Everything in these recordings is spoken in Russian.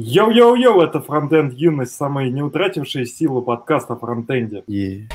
Йоу-йоу-йоу, это Фронтенд Юность, самый не утративший силу подкаст о фронтенде. Yeah.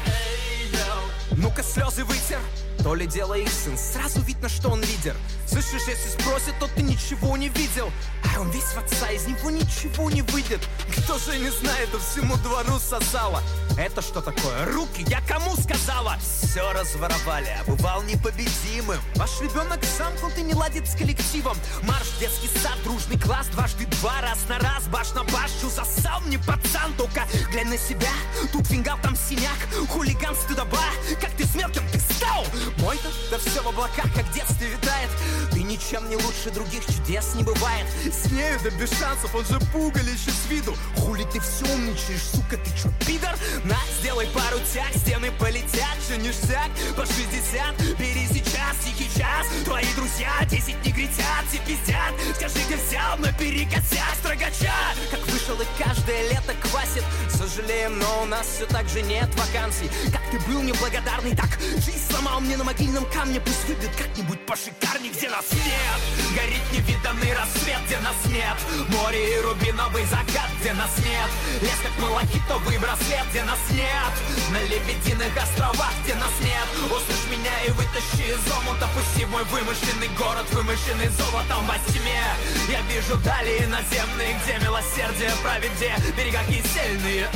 Ну-ка слезы вытер, то ли дело их сын Сразу видно, что он лидер Слышишь, если спросят, то ты ничего не видел А он весь в отца, из него ничего не выйдет Кто же не знает, а всему двору сосало Это что такое? Руки, я кому сказала? Все разворовали, а бывал непобедимым. Ваш ребенок замкнут и не ладит с коллективом. Марш, детский сад, дружный класс Дважды два, раз на раз, баш на баш Засал мне пацан, только глянь на себя Тут фингал, там синяк, хулиган стыдоба Как ты с мелким, ты стал? Мой-то, да все в облаках, как в детстве витает. Ты ничем не лучше других, чудес не бывает. С нею да без шансов, он же пугалище с виду. Хули ты все умничаешь, сука, ты чё, пидор? На, сделай пару тяг, стены полетят, же ништяк По 60, бери сейчас, тихий час. Твои друзья, 10 негритят, все пиздят. Скажи, где взял, наперекосяк строгача Как вышел и каждое лето квасит. Сожалеем, но у нас все так же нет вакансий. Как ты был неблагодарный, так жизнь сломал мне на могильном камне. Пусть выбьет как-нибудь пошикарней, где нас нет. Горит невиданный рассвет, где нас нет. Море и рубиновый закат, где нас нет. Лес как малахитовый браслет, где нас нет. На лебединых островах, где нас нет. Услышь меня и вытащи из омута. Пусти мой вымышленный город, вымышленный золотом во тьме. Я вижу дали наземные, где милосердие правит, где берега кисельные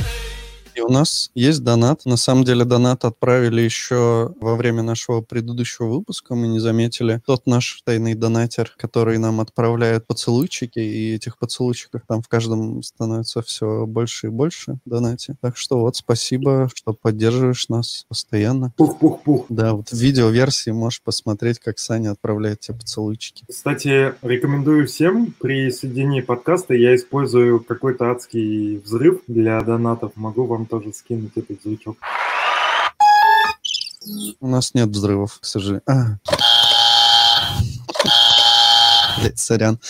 И у нас есть донат. На самом деле донат отправили еще во время нашего предыдущего выпуска. Мы не заметили. Тот наш тайный донатер, который нам отправляет поцелуйчики, и этих поцелуйчиков там в каждом становится все больше и больше в донате. Так что вот спасибо, что поддерживаешь нас постоянно. Пух-пух-пух. Да, вот в видеоверсии можешь посмотреть, как Саня отправляет тебе поцелуйчики. Кстати, рекомендую всем при соединении подкаста, я использую какой-то адский взрыв для донатов. Могу вам тоже скинуть этот звучок. У нас нет взрывов, к сожалению. А. Блять, сорян.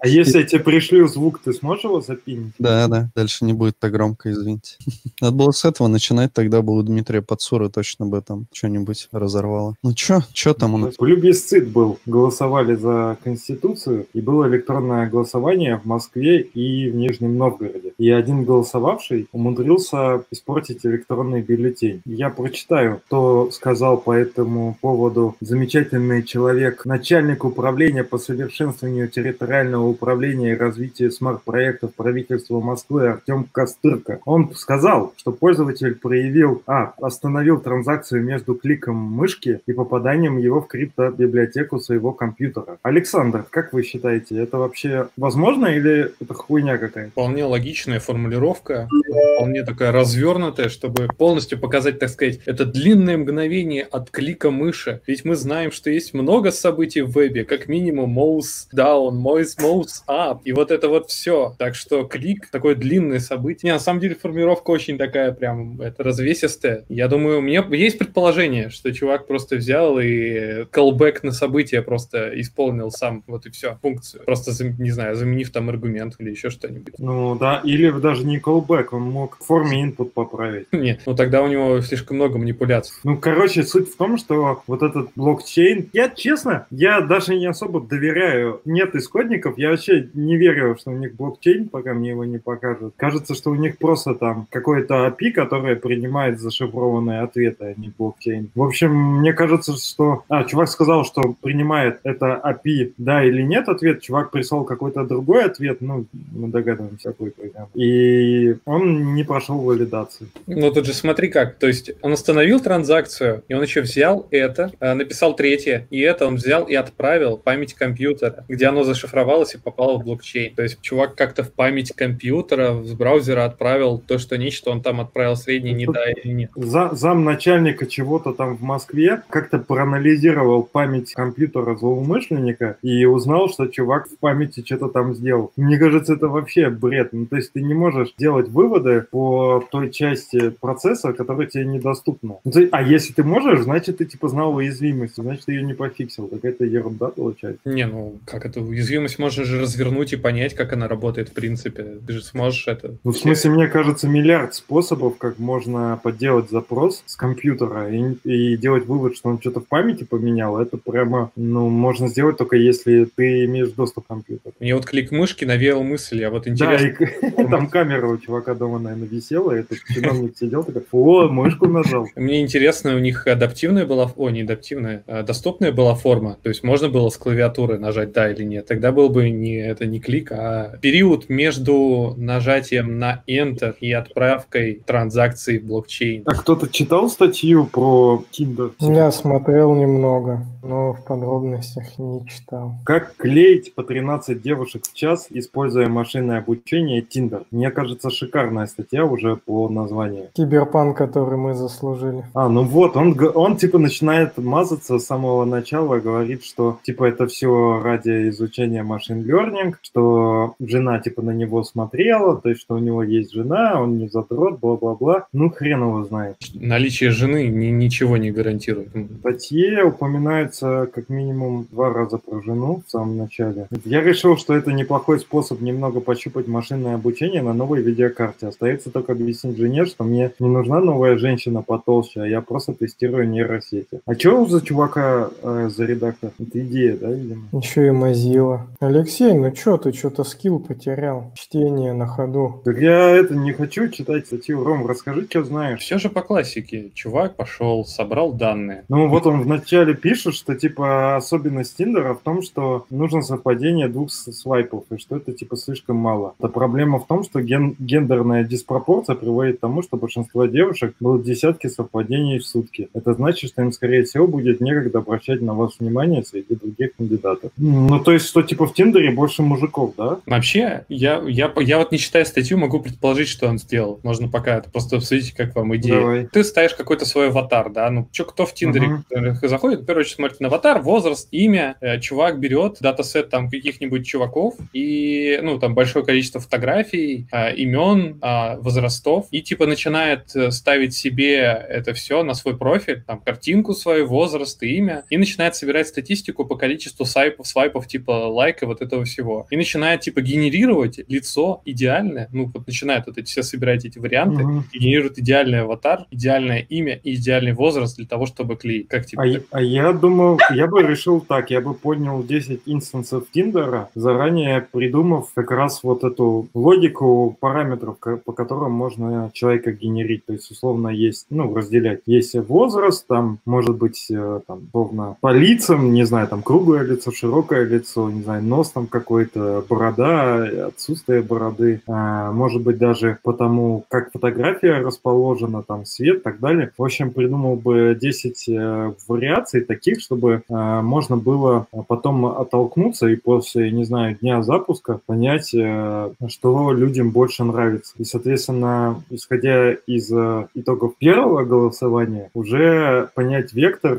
А если я тебе пришлю звук, ты сможешь его запинить? Да, да, дальше не будет так громко, извините. Надо было с этого начинать, тогда бы у Дмитрия Подсура точно бы там что-нибудь разорвало. Ну чё, чё там у нас? Плюбисцит был. Голосовали за Конституцию, и было электронное голосование в Москве и в Нижнем Новгороде. И один голосовавший умудрился испортить электронный бюллетень. Я прочитаю, кто сказал по этому поводу замечательный человек, начальник управления по совершенствованию территориального управления и развития смарт-проектов правительства Москвы Артем Костырко. Он сказал, что пользователь проявил, а, остановил транзакцию между кликом мышки и попаданием его в криптобиблиотеку своего компьютера. Александр, как вы считаете, это вообще возможно или это хуйня какая-то? Вполне логичная формулировка, вполне такая развернутая, чтобы полностью показать, так сказать, это длинное мгновение от клика мыши. Ведь мы знаем, что есть много событий в вебе, как минимум mouse down, mouse, mouse up, и вот это вот все. Так что клик такое длинное событие. Не, на самом деле формулировка очень такая прям это развесистая. Я думаю, у меня есть предположение, что чувак просто взял и callback на событие просто исполнил сам, вот и все, функцию. Просто, не знаю, заменив там аргумент или еще что-нибудь. Ну да, или даже не callback, он мог в форме input поправить. Не, ну тогда у него слишком много манипуляций. Ну, короче, суть в том, что вот этот блокчейн, я честно, я даже не особо доверяю. Нет исходников, я вообще не верю, что у них блокчейн, пока мне его не покажут. Кажется, что у них просто там какой-то API, которое принимает зашифрованные ответы, а не блокчейн. В общем, мне кажется, что... А, чувак сказал, что принимает это API, да или нет ответ. Чувак прислал какой-то другой ответ, ну, мы догадываемся, какой примерно. И он не прошел валидацию. Ну тут же смотри как, то есть он остановил транзакцию, и он еще взял это, э, написал третье, и это он взял и отправил память компьютера, где оно зашифровалось и попало в блокчейн. То есть чувак как-то в память компьютера с браузера отправил то, что нечто он там отправил средний, не да или нет. За, зам начальника чего-то там в Москве как-то проанализировал память компьютера злоумышленника и узнал, что чувак в памяти что-то там сделал. Мне кажется, это вообще бред. Ну, то есть ты не можешь делать выводы по той части процесса, которая тебе недоступна. Ну, а если ты можешь, значит, ты типа знал уязвимость, значит, ты ее не пофиксил. Какая-то ерунда получается. Не, ну Ну, как эту уязвимость можно же развернуть и понять, как она работает в принципе. Ты же сможешь это... Ну, в смысле, мне кажется, миллиард способов, как можно подделать запрос с компьютера и, и делать вывод, что он что-то в памяти поменял. Это прямо, ну, можно сделать только если ты имеешь доступ к компьютеру. Мне вот клик мышки навеял мысль, а вот интересно... Да, и там камера у чувака дома, наверное, висела, и этот чиновник сидел такой, о, мышку нажал. Мне интересно, у них адаптивная была, о, не адаптивная, а доступная была форма, то есть можно было с клавиатуры нажать да или нет. Тогда был бы не это не клик, а период между нажатием на Enter и отправкой транзакции в блокчейн. А кто-то читал статью про Tinder? Я смотрел немного, но в подробностях не читал. Как клеить по 13 девушек в час, используя машинное обучение Tinder? Мне кажется, шикарная статья уже по названию. Киберпанк, который мы заслужили. А, ну вот, он, он типа начинает мазаться с самого начала, говорит, что типа это все ради изучения машин learning, что жена типа на него смотрела, то есть что у него есть жена, он не задрот, бла-бла-бла. Ну, хрен его знает. Наличие жены ни- ничего не гарантирует. В статье упоминается как минимум два раза про жену в самом начале. Я решил, что это неплохой способ немного пощупать машинное обучение на новой видеокарте. Остается только объяснить жене, что мне не нужна новая женщина потолще, а я просто тестирую нейросети. А что за чувака э, за редактор? Это идея, да, видимо? Еще и Mozilla. Алексей, ну что ты что-то скилл потерял? Чтение на ходу. Так я это не хочу читать статью. Ром, расскажи, что знаешь. Все же по классике. Чувак пошел, собрал данные. Ну вот он вначале пишет, что типа особенность Тиндера в том, что нужно совпадение двух свайпов, и что это типа слишком мало. Это проблема в том, что ген- гендерная диспропорция приводит к тому, что большинство девушек будут десятки совпадений в сутки. Это значит, что им, скорее всего, будет некогда обращать на вас внимание среди других кандидатов. Ну, то есть, что типа в Тиндере больше мужиков, да? Вообще, я, я, я вот не читая статью, могу предположить, что он сделал. Можно пока это просто обсудить, как вам идея. Давай. Ты ставишь какой-то свой аватар, да? Ну, чё, кто в Тиндере э, заходит, в первую очередь смотрит на аватар, возраст, имя. Э, чувак берет датасет там каких-нибудь чуваков и, ну, там большое количество фотографий, э, имен, э, возрастов, и типа начинает э, ставить себе это все на свой профиль, там, картинку свою, возраст и имя, и начинает собирать статистику по количеству свайпов, свайпов типа лайка вот этого всего. И начинает типа генерировать лицо идеальное, ну, вот начинает вот эти все собирать эти варианты, и генерирует идеальный аватар, идеальное имя и идеальный возраст для того, чтобы клеить. Как типа А, я- а я думал, я бы решил так, я бы поднял 10 инстансов Тиндера, заранее придумав как раз вот эту логику параметров, по которым можно человека генерить. То есть, условно, есть, ну, разделять. Есть возраст, там, может быть, э, там, условно, по лицам, не знаю, там, круглое лицо, широкое лицо, не знаю, нос там какой-то, борода, отсутствие бороды, а, может быть, даже по тому, как фотография расположена, там, свет и так далее. В общем, придумал бы 10 э, вариаций таких, чтобы э, можно было потом оттолкнуться и после, не знаю, дня запуска понять, э, что людям больше нравится. И, соответственно, исходя из э, итогов первого голосования, уже понять вектор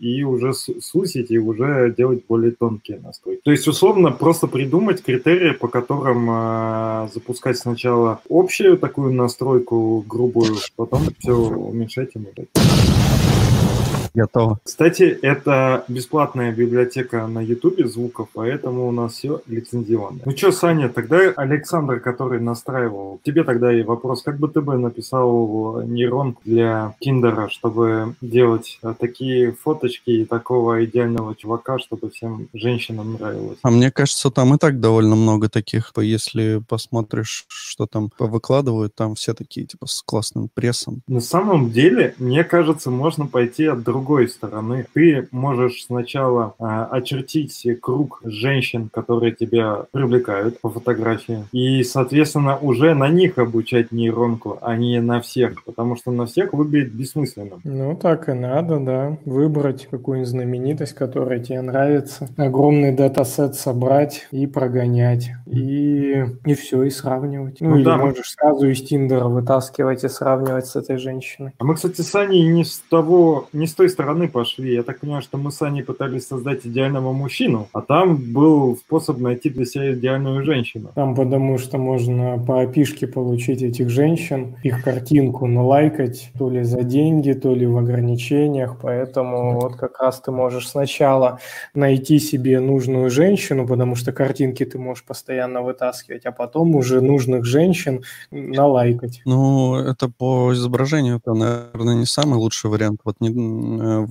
и уже су- сузить, и уже делать более тонкие настройки. То есть, условно, просто придумать критерии, по которым э, запускать сначала общую такую настройку грубую, потом все уменьшать и уменьшать. Готово. Кстати, это бесплатная библиотека на Ютубе звуков, поэтому у нас все лицензионно. Ну что, Саня, тогда Александр, который настраивал, тебе тогда и вопрос, как бы ты бы написал нейронку для Тиндера, чтобы делать э, такие фоточки и такого идеального чувака, чтобы всем женщинам нравилось? А мне кажется, там и так довольно много таких. Если посмотришь, что там выкладывают, там все такие, типа, с классным прессом. На самом деле, мне кажется, можно пойти от другой стороны. Ты можешь сначала а, очертить круг женщин, которые тебя привлекают по фотографии, и, соответственно, уже на них обучать нейронку, а не на всех, потому что на всех выглядит бессмысленным. Ну, так и надо, да. Выбрать какую-нибудь знаменитость, которая тебе нравится. Огромный датасет собрать и прогонять. И, и все, и сравнивать. Ну, Ну или да. можешь сразу из Тиндера вытаскивать и сравнивать с этой женщиной. А мы, кстати, с Аней не с того, не с той той стороны пошли. Я так понимаю, что мы с Аней пытались создать идеального мужчину, а там был способ найти для себя идеальную женщину. Там потому что можно по опишке получить этих женщин, их картинку налайкать, то ли за деньги, то ли в ограничениях, поэтому вот как раз ты можешь сначала найти себе нужную женщину, потому что картинки ты можешь постоянно вытаскивать, а потом уже нужных женщин налайкать. Ну, это по изображению, это, наверное, не самый лучший вариант. Вот не,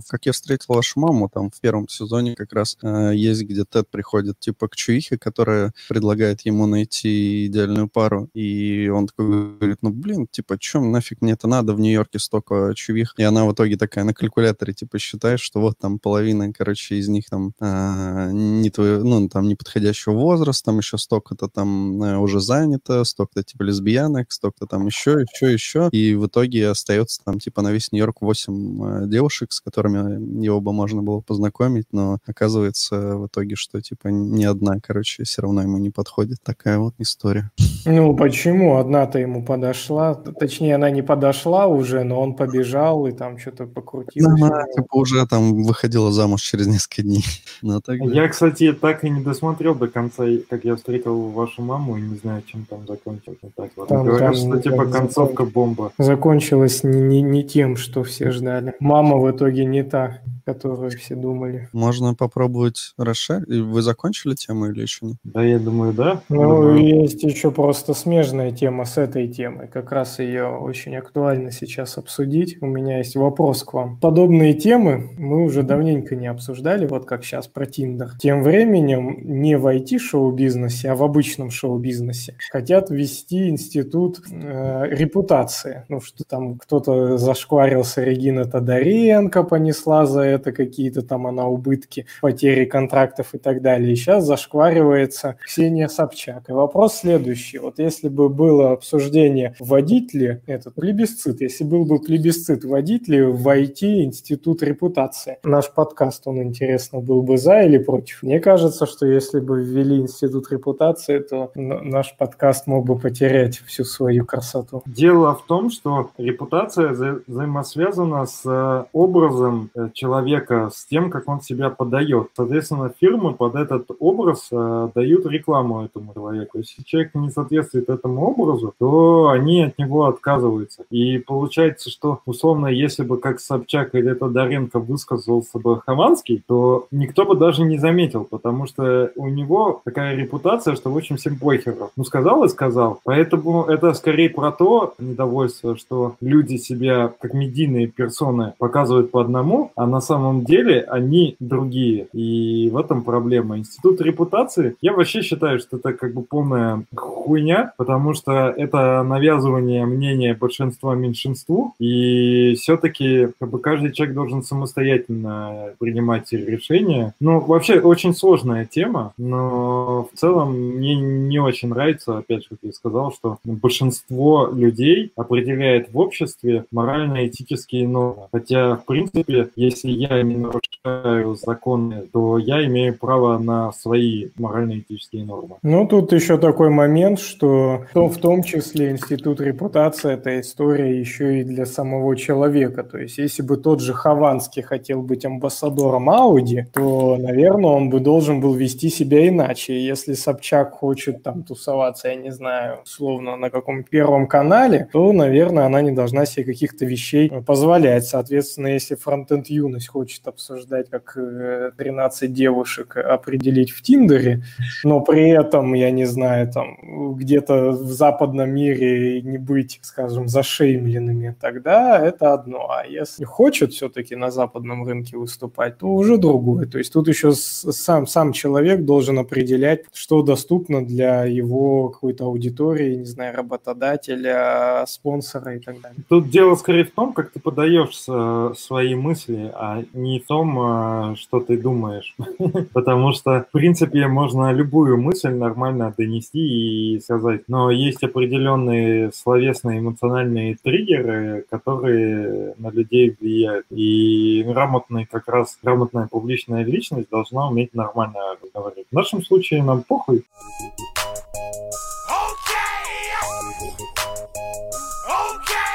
как я встретил вашу маму, там в первом сезоне как раз э, есть, где Тед приходит типа к Чуихе, которая предлагает ему найти идеальную пару, и он такой говорит, ну, блин, типа, чем нафиг мне это надо, в Нью-Йорке столько чувих, и она в итоге такая на калькуляторе, типа, считает, что вот там половина, короче, из них там э, не твой, ну, там неподходящего возраста, там еще столько-то там э, уже занято, столько-то типа лесбиянок, столько-то там еще, еще, еще, и в итоге остается там типа на весь Нью-Йорк 8 э, девушек, с которыми его бы можно было познакомить, но оказывается в итоге, что типа ни одна, короче, все равно ему не подходит. Такая вот история. Ну, почему? Одна-то ему подошла. Точнее, она не подошла уже, но он побежал и там что-то покрутил. Она типа уже там выходила замуж через несколько дней. Но так, да. Я, кстати, так и не досмотрел до конца, как я встретил вашу маму, и не знаю, чем там закончилось. Так, вот. Там- Говорят, там что типа концовка бомба. Закончилось не, не, не тем, что все ждали. Мама в итоге не та, которую все думали. Можно попробовать расширить. Вы закончили тему или еще нет? Да, я думаю, да. Ну, Думаю, есть еще просто смежная тема с этой темой. Как раз ее очень актуально сейчас обсудить. У меня есть вопрос к вам. Подобные темы мы уже давненько не обсуждали, вот как сейчас про Тиндер. Тем временем не в IT-шоу-бизнесе, а в обычном шоу-бизнесе хотят ввести институт э, репутации. Ну, что там кто-то зашкварился, Регина Тодоренко понесла за это какие-то там она убытки, потери контрактов и так далее. И сейчас зашкваривается Ксения Собчак. И вопрос следующий. Вот если бы было обсуждение, вводить ли этот плебисцит, если был бы плебисцит, вводить ли в IT институт репутации? Наш подкаст, он, интересно, был бы за или против? Мне кажется, что если бы ввели институт репутации, то наш подкаст мог бы потерять всю свою красоту. Дело в том, что репутация вза- взаимосвязана с э, образом э, человека, с тем, как он себя подает. Соответственно, фирмы под этот образ э, дают рекламу этому человеку. Если человек не соответствует этому образу, то они от него отказываются. И получается, что условно, если бы как Собчак или Тодоренко высказался бы Хованский, то никто бы даже не заметил, потому что у него такая репутация, что в общем всем похеру. Ну, сказал и сказал. Поэтому это скорее про то недовольство, что люди себя как медийные персоны показывают по одному, а на самом деле они другие. И в этом проблема. Институт репутации, я вообще считаю, что это как бы полная хуйня, потому что это навязывание мнения большинства меньшинству, и все-таки как бы каждый человек должен самостоятельно принимать решения. Ну, вообще очень сложная тема, но в целом мне не очень нравится, опять же, как я сказал, что большинство людей определяет в обществе морально-этические нормы. Хотя, в принципе, если я не нарушаю законы, то я имею право на свои морально-этические нормы. Ну, тут еще такой момент, что то в том числе институт репутации – это история еще и для самого человека. То есть, если бы тот же Хованский хотел быть амбассадором Ауди, то, наверное, он бы должен был вести себя иначе. Если Собчак хочет там тусоваться, я не знаю, условно, на каком первом канале, то, наверное, она не должна себе каких-то вещей позволять. Соответственно, если фронтенд юность хочет обсуждать, как э, 13 девушек определить в Тиндере, но при этом, я не знаю, там где-то в западном мире не быть, скажем, зашеймленными, тогда это одно. А если хочет все-таки на западном рынке выступать, то уже другое. То есть тут еще сам, сам человек должен определять, что доступно для его какой-то аудитории, не знаю, работодателя, спонсора и так далее. Тут дело скорее в том, как ты подаешь э, свои мысли, а не в том, э, что ты думаешь. Потому что, в принципе, можно любую мысль нормально донести и сказать. Но есть определенные словесные эмоциональные триггеры, которые на людей влияют. И грамотный, как раз грамотная публичная личность должна уметь нормально говорить. В нашем случае нам похуй. Okay! Okay!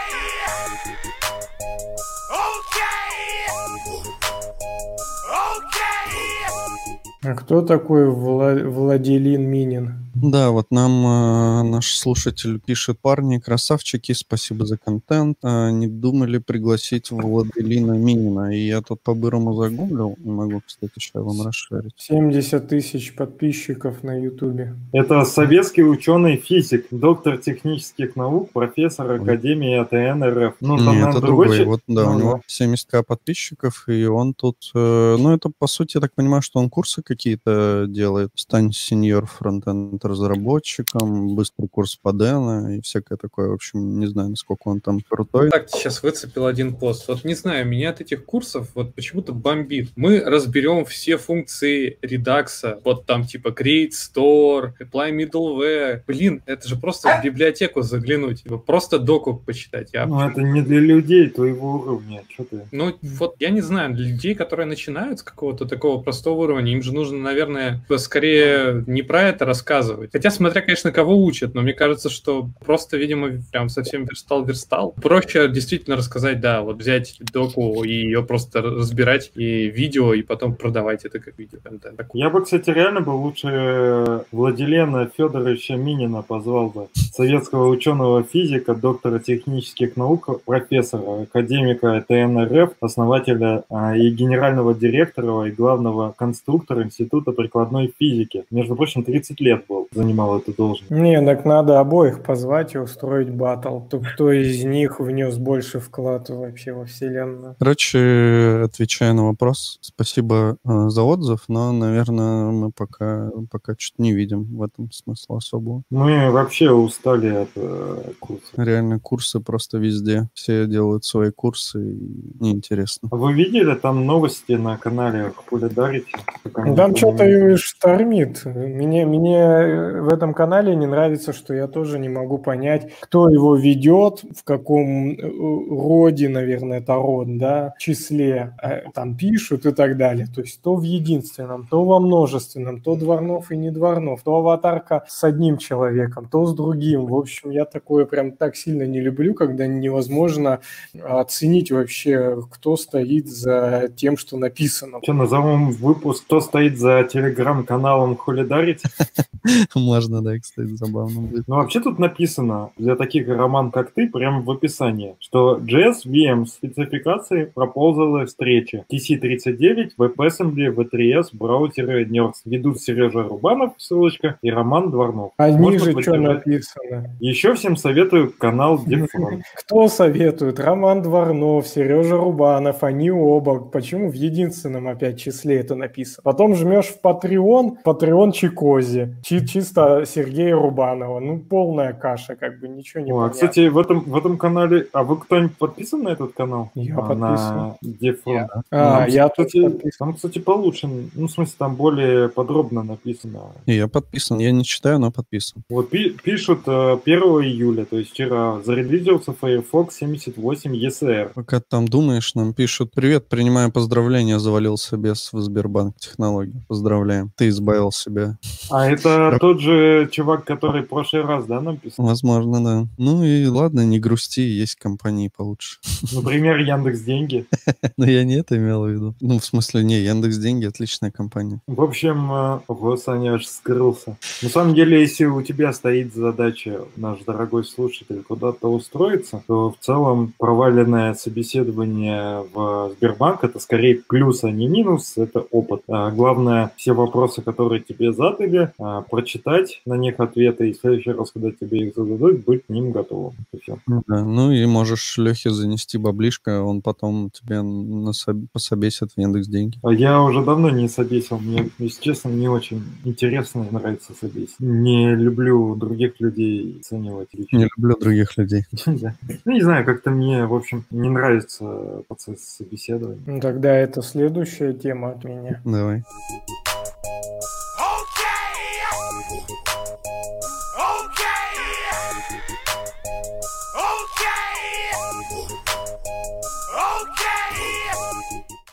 А кто такой Вла- Владилин Минин? Да, вот нам э, наш слушатель пишет, парни, красавчики, спасибо за контент. Э, не думали пригласить Владилина Минина? И я тут по-бырому загуглил, не могу, кстати, сейчас вам расширить. 70 тысяч подписчиков на Ютубе. Это советский ученый-физик, доктор технических наук, профессор Академии АТН РФ. Ну, там, Не, наверное, это другой другой. Вот, да, Ну, у него 70к подписчиков, и он тут... э, ну, это, по сути, я так понимаю, что он курсы какие-то делает. Стань сеньор фронтенд разработчиком, быстрый курс по Дэна и всякое такое. В общем, не знаю, насколько он там крутой. Так, сейчас выцепил один пост. Вот не знаю, меня от этих курсов вот почему-то бомбит. Мы разберем все функции редакса. Вот там типа create store, apply middleware. Блин, это же просто в библиотеку заглянуть. типа, Просто доку почитать. Я Ну, это не для людей твоего уровня. Что ты? Ну, вот я не знаю, для людей, которые начинают с какого-то такого простого уровня, им же нужно, наверное, скорее не про это рассказывать. Хотя, смотря, конечно, кого учат, но мне кажется, что просто, видимо, прям совсем верстал-верстал. Проще действительно рассказать, да, вот взять доку и ее просто разбирать, и видео, и потом продавать это как видеоконтент. Так, Я бы, кстати, реально бы лучше Владилена Федоровича Минина позвал бы. Советского ученого-физика, доктора технических наук, профессора, академика ТН РФ, основателя а, и генерального директора и главного конструктора Института прикладной физики. Между прочим, 30 лет был, занимал эту должность. Не, так надо обоих позвать и устроить батл. То кто из них внес больше вклад вообще во вселенную. Короче, отвечая на вопрос, спасибо э, за отзыв, но, наверное, мы пока, пока что-то не видим в этом смысла особого. Мы вообще устали от э, курса. Реально курсы просто везде. Все делают свои курсы, и неинтересно. А Вы видели там новости на канале Хулидарите? Ну, Там что-то штормит. Мне, мне в этом канале не нравится, что я тоже не могу понять, кто его ведет, в каком э, роде, наверное, это род, да, числе э, там пишут и так далее. То есть то в единственном, то во множественном, то Дворнов и не Дворнов, то аватарка с одним человеком, то с другим. В общем, я такое прям так сильно не люблю, когда невозможно оценить вообще, кто стоит за тем, что написано. Что, назовем выпуск «Кто стоит за телеграм-каналом Хулидарите»? Можно, да, кстати, забавно будет. Ну, вообще тут написано для таких роман, как ты, прямо в описании, что JS VM спецификации проползала встречи TC39, WebAssembly, V3S, браузеры NERS. Ведут Сережа Рубанов, ссылочка, и Роман Дворнов. А Можно ниже что написано? Еще всем советую канал Дефрон. Кто советует? Роман Дворнов, Сережа Рубанов, они оба. Почему в единственном опять числе это написано? Потом жмешь в Patreon, Patreon Чикози, Чи- чисто Сергея Рубанова. Ну, полная каша, как бы ничего не О, а, понятно. кстати, в этом, в этом канале... А вы кто-нибудь подписан на этот канал? Я А, подписан. На Дефрон. А, Там, я кстати, тоже подписан. Там, кстати, получше. Ну, в смысле, там более подробно написано. Я подписан. Я не читаю, но подписан. Вот пи- пишут э, 1 июля, то есть вчера, зарелизился Firefox 78 ECR. Пока ты там думаешь, нам пишут, привет, принимаю поздравления, завалился без в Сбербанк технологии. Поздравляем. Ты избавил себя. А это тот же чувак, который в прошлый раз, да, нам писал? Возможно, да. Ну и ладно, не грусти, есть компании получше. Например, Яндекс Деньги. Но я не это имел в виду. Ну, в смысле, не, Яндекс Деньги отличная компания. В общем, э, ого, Саня аж скрылся. На самом деле, если у тебя стоит задача, наш дорогой слушатель, куда-то устроиться, то в целом проваленное собеседование в Сбербанк это скорее плюс, а не минус, это опыт. А главное, все вопросы, которые тебе задали, а, прочитать на них ответы, и в следующий раз, когда тебе их зададут, быть к ним готовым. И. Ну Да, ну и можешь Лехе занести баблишко, он потом тебе насоб- пособесит в Яндекс Деньги. А Я уже давно не собесил. Мне, если честно, не очень интересно и нравится собесить. Не люблю других людей оценивать лично. Не люблю других людей. Ну, не знаю, как-то мне, в общем, не нравится процесс собеседования. Ну, Тогда это следующая тема от меня. Давай.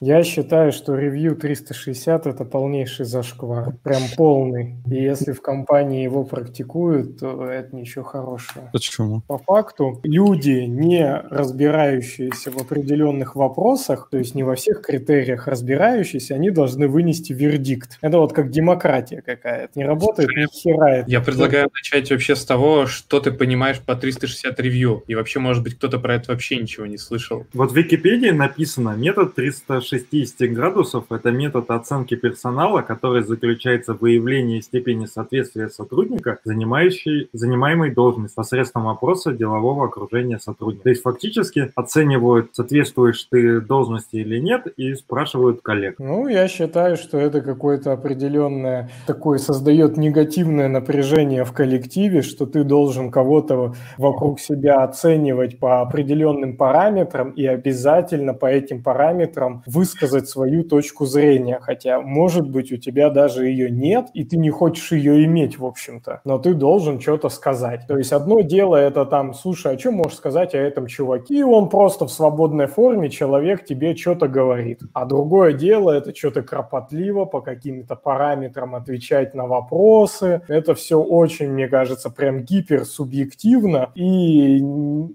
Я считаю, что ревью 360 это полнейший зашквар, прям полный. И если в компании его практикуют, то это ничего хорошего. Почему? По факту люди, не разбирающиеся в определенных вопросах, то есть не во всех критериях разбирающиеся, они должны вынести вердикт. Это вот как демократия какая-то. Не работает ни хера. Я предлагаю начать вообще с того, что ты понимаешь по 360 ревью. И вообще, может быть, кто-то про это вообще ничего не слышал. Вот в Википедии написано, метод 360 градусов – это метод оценки персонала, который заключается в выявлении степени соответствия сотрудника, занимающей, занимаемой должность посредством опроса делового окружения сотрудника. То есть фактически оценивают, соответствуешь ты должности или нет, и спрашивают коллег. Ну, я считаю, что это какое-то определенное такое создает негативное напряжение в коллективе, что ты должен кого-то вокруг себя оценивать по определенным параметрам и обязательно по этим параметрам высказать свою точку зрения. Хотя, может быть, у тебя даже ее нет, и ты не хочешь ее иметь, в общем-то. Но ты должен что-то сказать. То есть одно дело это там, слушай, а что можешь сказать о этом чуваке? И он просто в свободной форме, человек тебе что-то говорит. А другое дело это что-то кропотливо по каким-то параметрам отвечать на вопросы. Это все очень, мне кажется, прям гиперсубъективно и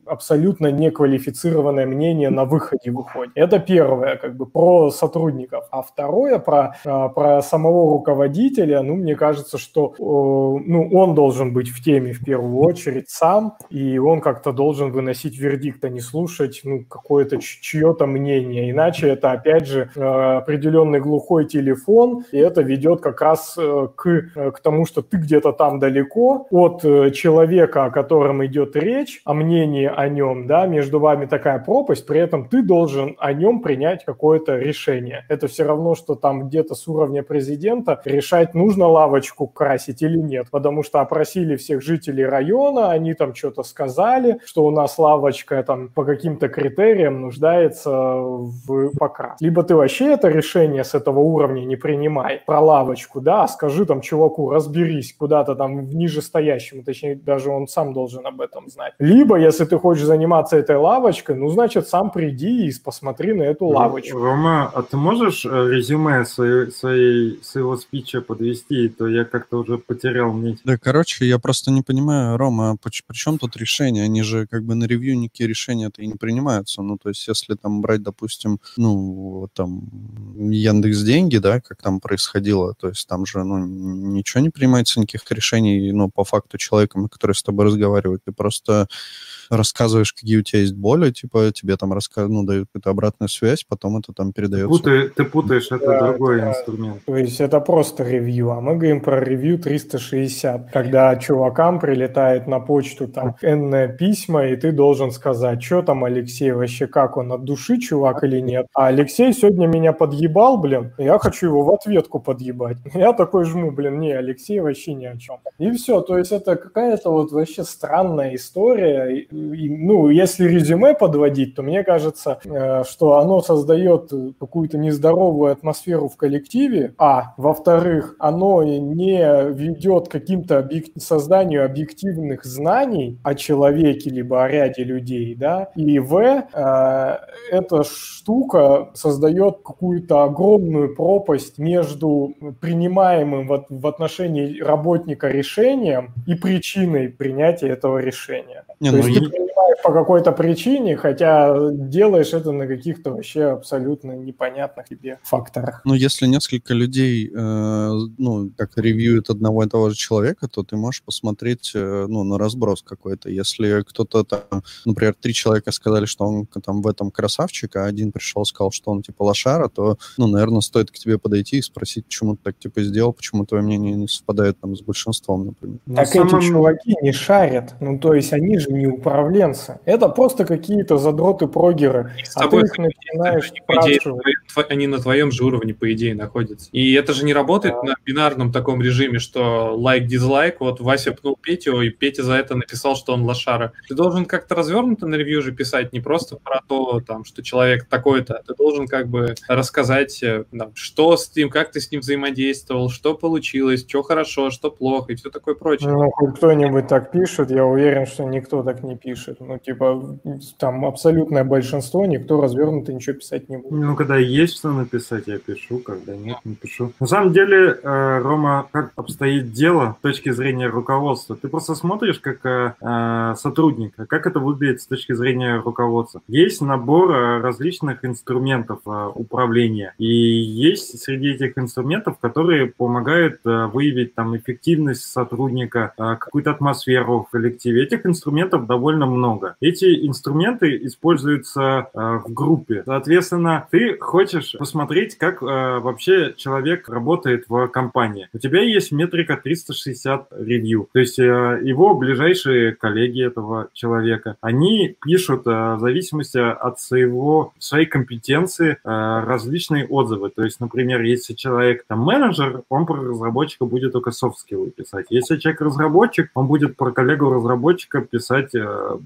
абсолютно неквалифицированное мнение на выходе выходит. Это первое, как бы про сотрудников. А второе про, а, про самого руководителя, ну, мне кажется, что ну, он должен быть в теме в первую очередь сам, и он как-то должен выносить вердикт, а не слушать ну, какое-то чье-то мнение. Иначе это, опять же, а, определенный глухой телефон, и это ведет как раз э, к, э, к тому, что ты где-то там далеко от э, человека, о котором идет речь, о мнении о нем, да, между вами такая пропасть, при этом ты должен о нем принять какое-то решение. Это все равно, что там где-то с уровня президента решать, нужно лавочку красить или нет, потому что опросили всех жителей района, они там что-то сказали, что у нас лавочка там по каким-то критериям нуждается в покрас. Либо ты вообще это решение с этого уровня не принимай, про лавочку, да, а скажи там чуваку, разберись куда-то там в нижестоящему, точнее, даже он сам должен об этом знать. Либо, если ты хочешь заниматься этой лавочкой, ну, значит, сам приди и посмотри на эту лавочку. Рома, а ты можешь э, резюме своей, своей, своего спича подвести? То я как-то уже потерял нить. Да, короче, я просто не понимаю, Рома, а при, при чем тут решения? Они же как бы на ревью никакие решения-то и не принимаются. Ну, то есть, если там брать, допустим, ну, там, Яндекс деньги, да, как там происходило, то есть там же, ну, ничего не принимается, никаких решений, ну, по факту человеком, который с тобой разговаривает. Ты просто рассказываешь, какие у тебя есть боли, типа тебе там рассказ... ну, дают какую-то обратную связь, потом это там передается. Путай, ты путаешь, это да, другой это, инструмент. То есть это просто ревью, а мы говорим про ревью 360, когда чувакам прилетает на почту там энное письма, и ты должен сказать, что там Алексей вообще, как он, от души чувак или нет. А Алексей сегодня меня подъебал, блин, я хочу его в ответку подъебать. Я такой жму, блин, не, Алексей вообще ни о чем. И все, то есть это какая-то вот вообще странная история, ну, если резюме подводить, то мне кажется, э, что оно создает какую-то нездоровую атмосферу в коллективе, а, во-вторых, оно не ведет к каким-то объек... созданию объективных знаний о человеке либо о ряде людей, да, и, в, э, эта штука создает какую-то огромную пропасть между принимаемым в, отношении работника решением и причиной принятия этого решения. Не, То ну, есть принимаешь по какой-то причине, хотя делаешь это на каких-то вообще абсолютно непонятных тебе факторах. Ну, если несколько людей, э, ну, как ревьюют одного и того же человека, то ты можешь посмотреть, э, ну, на разброс какой-то. Если кто-то там, например, три человека сказали, что он там в этом красавчик, а один пришел и сказал, что он типа лошара, то, ну, наверное, стоит к тебе подойти и спросить, почему ты так типа сделал, почему твое мнение не совпадает там с большинством, например. Так самом... эти чуваки не шарят. Ну, то есть они же не управленцы. Это просто какие-то задроты-прогеры. А ты их начинаешь они, спрашивать. Идее, они на твоем же уровне, по идее, находятся. И это же не работает да. на бинарном таком режиме, что лайк-дизлайк, вот Вася пнул Петю, и Петя за это написал, что он лошара. Ты должен как-то развернуто на ревью же писать, не просто про то, там, что человек такой-то. Ты должен как бы рассказать, э, да, что с ним, как ты с ним взаимодействовал, что получилось, что хорошо, что плохо и все такое прочее. Ну, кто-нибудь так пишет, я уверен, что никто так не пишет. Напишет. Ну, типа, там абсолютное большинство, никто развернуто ничего писать не будет. Ну, когда есть что написать, я пишу, когда нет, не пишу. На самом деле, э, Рома, как обстоит дело с точки зрения руководства? Ты просто смотришь как э, э сотрудник, как это выглядит с точки зрения руководства. Есть набор различных инструментов управления, и есть среди этих инструментов, которые помогают выявить там эффективность сотрудника, какую-то атмосферу в коллективе. Этих инструментов довольно много. Эти инструменты используются э, в группе. Соответственно, ты хочешь посмотреть, как э, вообще человек работает в компании. У тебя есть метрика 360 ревью, то есть э, его ближайшие коллеги этого человека, они пишут в зависимости от своего, своей компетенции различные отзывы. То есть, например, если человек там менеджер, он про разработчика будет только софт-скиллы писать. Если человек разработчик, он будет про коллегу разработчика писать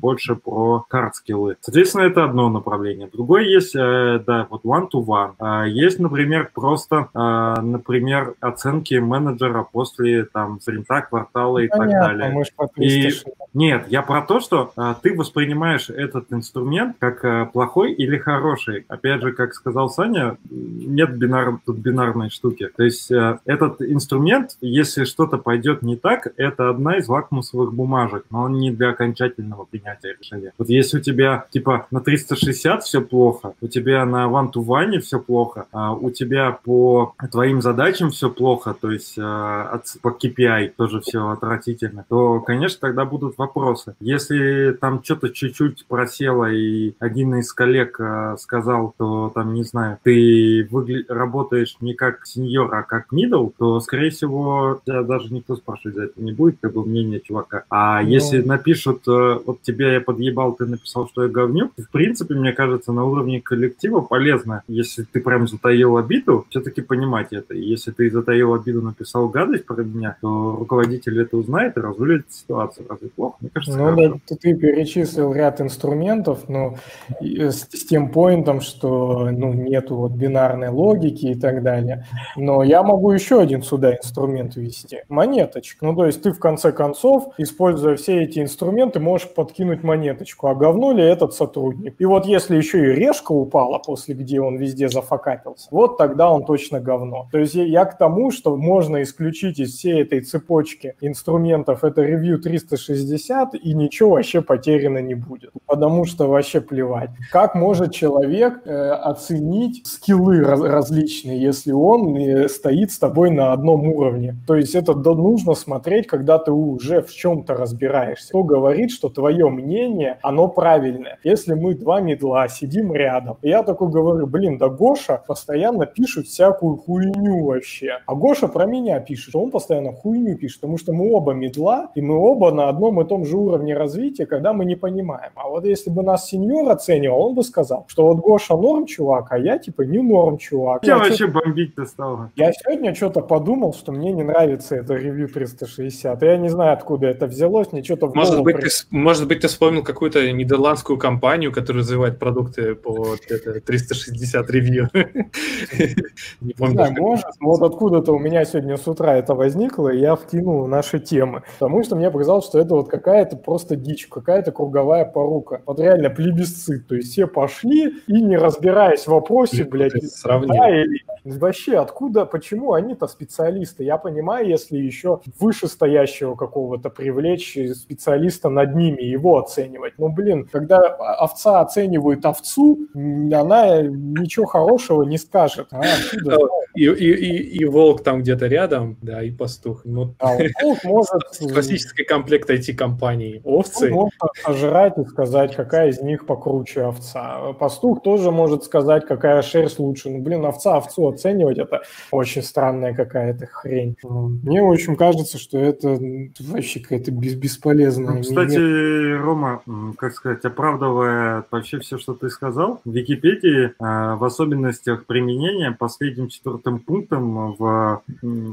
больше про хард-скиллы. Соответственно, это одно направление. Другое есть, э, да, вот one-to-one. А, есть, например, просто, а, например, оценки менеджера после там спринта, квартала и Понятно, так далее. И... Нет, я про то, что а, ты воспринимаешь этот инструмент как плохой или хороший. Опять же, как сказал Саня, нет бинар... тут бинарной штуки. То есть этот инструмент, если что-то пойдет не так, это одна из лакмусовых бумажек, но он не для окончательного принятия решения. Вот если у тебя типа на 360 все плохо, у тебя на one-to-one все плохо, а у тебя по твоим задачам все плохо, то есть а, по KPI тоже все отвратительно, то, конечно, тогда будут вопросы. Если там что-то чуть-чуть просело и один из коллег а, сказал, то там, не знаю, ты выгля... работаешь не как сеньор, а как middle, то, скорее всего, тебя даже никто спрашивать за это не будет, как бы мнение чувака. А Но... если напишут, э, вот тебе я подъебал, ты написал, что я говнюк, в принципе, мне кажется, на уровне коллектива полезно, если ты прям затаил обиду, все-таки понимать это. И если ты затаил обиду, написал гадость про меня, то руководитель это узнает и разрулит ситуацию. Разве плохо? Мне кажется, Ну хорошо. да, ты перечислил ряд инструментов, но с, с тем поинтом, что ну, нету вот бинарной логики и так далее. Но я могу еще один сюда инструмент ввести. Монеточка. Ну, то есть ты в конце концов, используя все эти инструменты, можешь подкинуть монеточку. А говно ли этот сотрудник? И вот если еще и решка упала после, где он везде зафакапился, вот тогда он точно говно. То есть я к тому, что можно исключить из всей этой цепочки инструментов это ревью 360, и ничего вообще потеряно не будет. Потому что вообще плевать. Как может человек э, оценить скиллы раз различные, если он э, стоит с тобой на одном уровне? То есть это нужно смотреть, когда ты уже в чем-то разбираешься. Кто говорит, что твое мнение, оно правильное? Если мы два медла сидим рядом, и я такой говорю, блин, да Гоша постоянно пишет всякую хуйню вообще. А Гоша про меня пишет, он постоянно хуйню пишет, потому что мы оба медла, и мы оба на одном и том же уровне развития, когда мы не понимаем. А вот если бы нас сеньор оценивал, он бы сказал, что вот Гоша норм чувак, а я типа не норм чувак. Я, я вообще что... бомбить-то стал. Я сегодня что-то подумал, что мне не нравится это ревью 360. Я не знаю, откуда это взялось, мне что-то в может быть, при... ты, может быть, ты вспомнил какую-то нидерландскую компанию, которая развивает продукты по это, 360 ревью. Не помню. может. Вот откуда-то у меня сегодня с утра это возникло, и я вкинул наши темы. Потому что мне показалось, что это вот какая-то просто дичь, какая-то круговая порука. Вот реально плебисцит. То есть все пошли и не разбираясь в вопросе, блядь, или... вообще откуда, почему они-то специалисты? Я понимаю, если еще вышестоящего какого-то привлечь специалиста над ними, его оценивать. Ну, блин, когда овца оценивает овцу, она ничего хорошего не скажет. А, и, и, и, и волк там где-то рядом, да, и пастух. Ну, а волк может... Классический комплект IT-компаний. Овцы. Он может пожрать и сказать, какая из них покруче овца. Пастух тоже может сказать, какая шерсть лучше. Ну, блин, овца овцу оценивать, это очень странная какая-то хрень. Мне, в общем, кажется, что это вообще какая-то бесполезная... Ну, кстати, Рома, как сказать, оправдывая вообще все, что ты сказал, в Википедии а, в особенностях применения последним четвертым пунктом в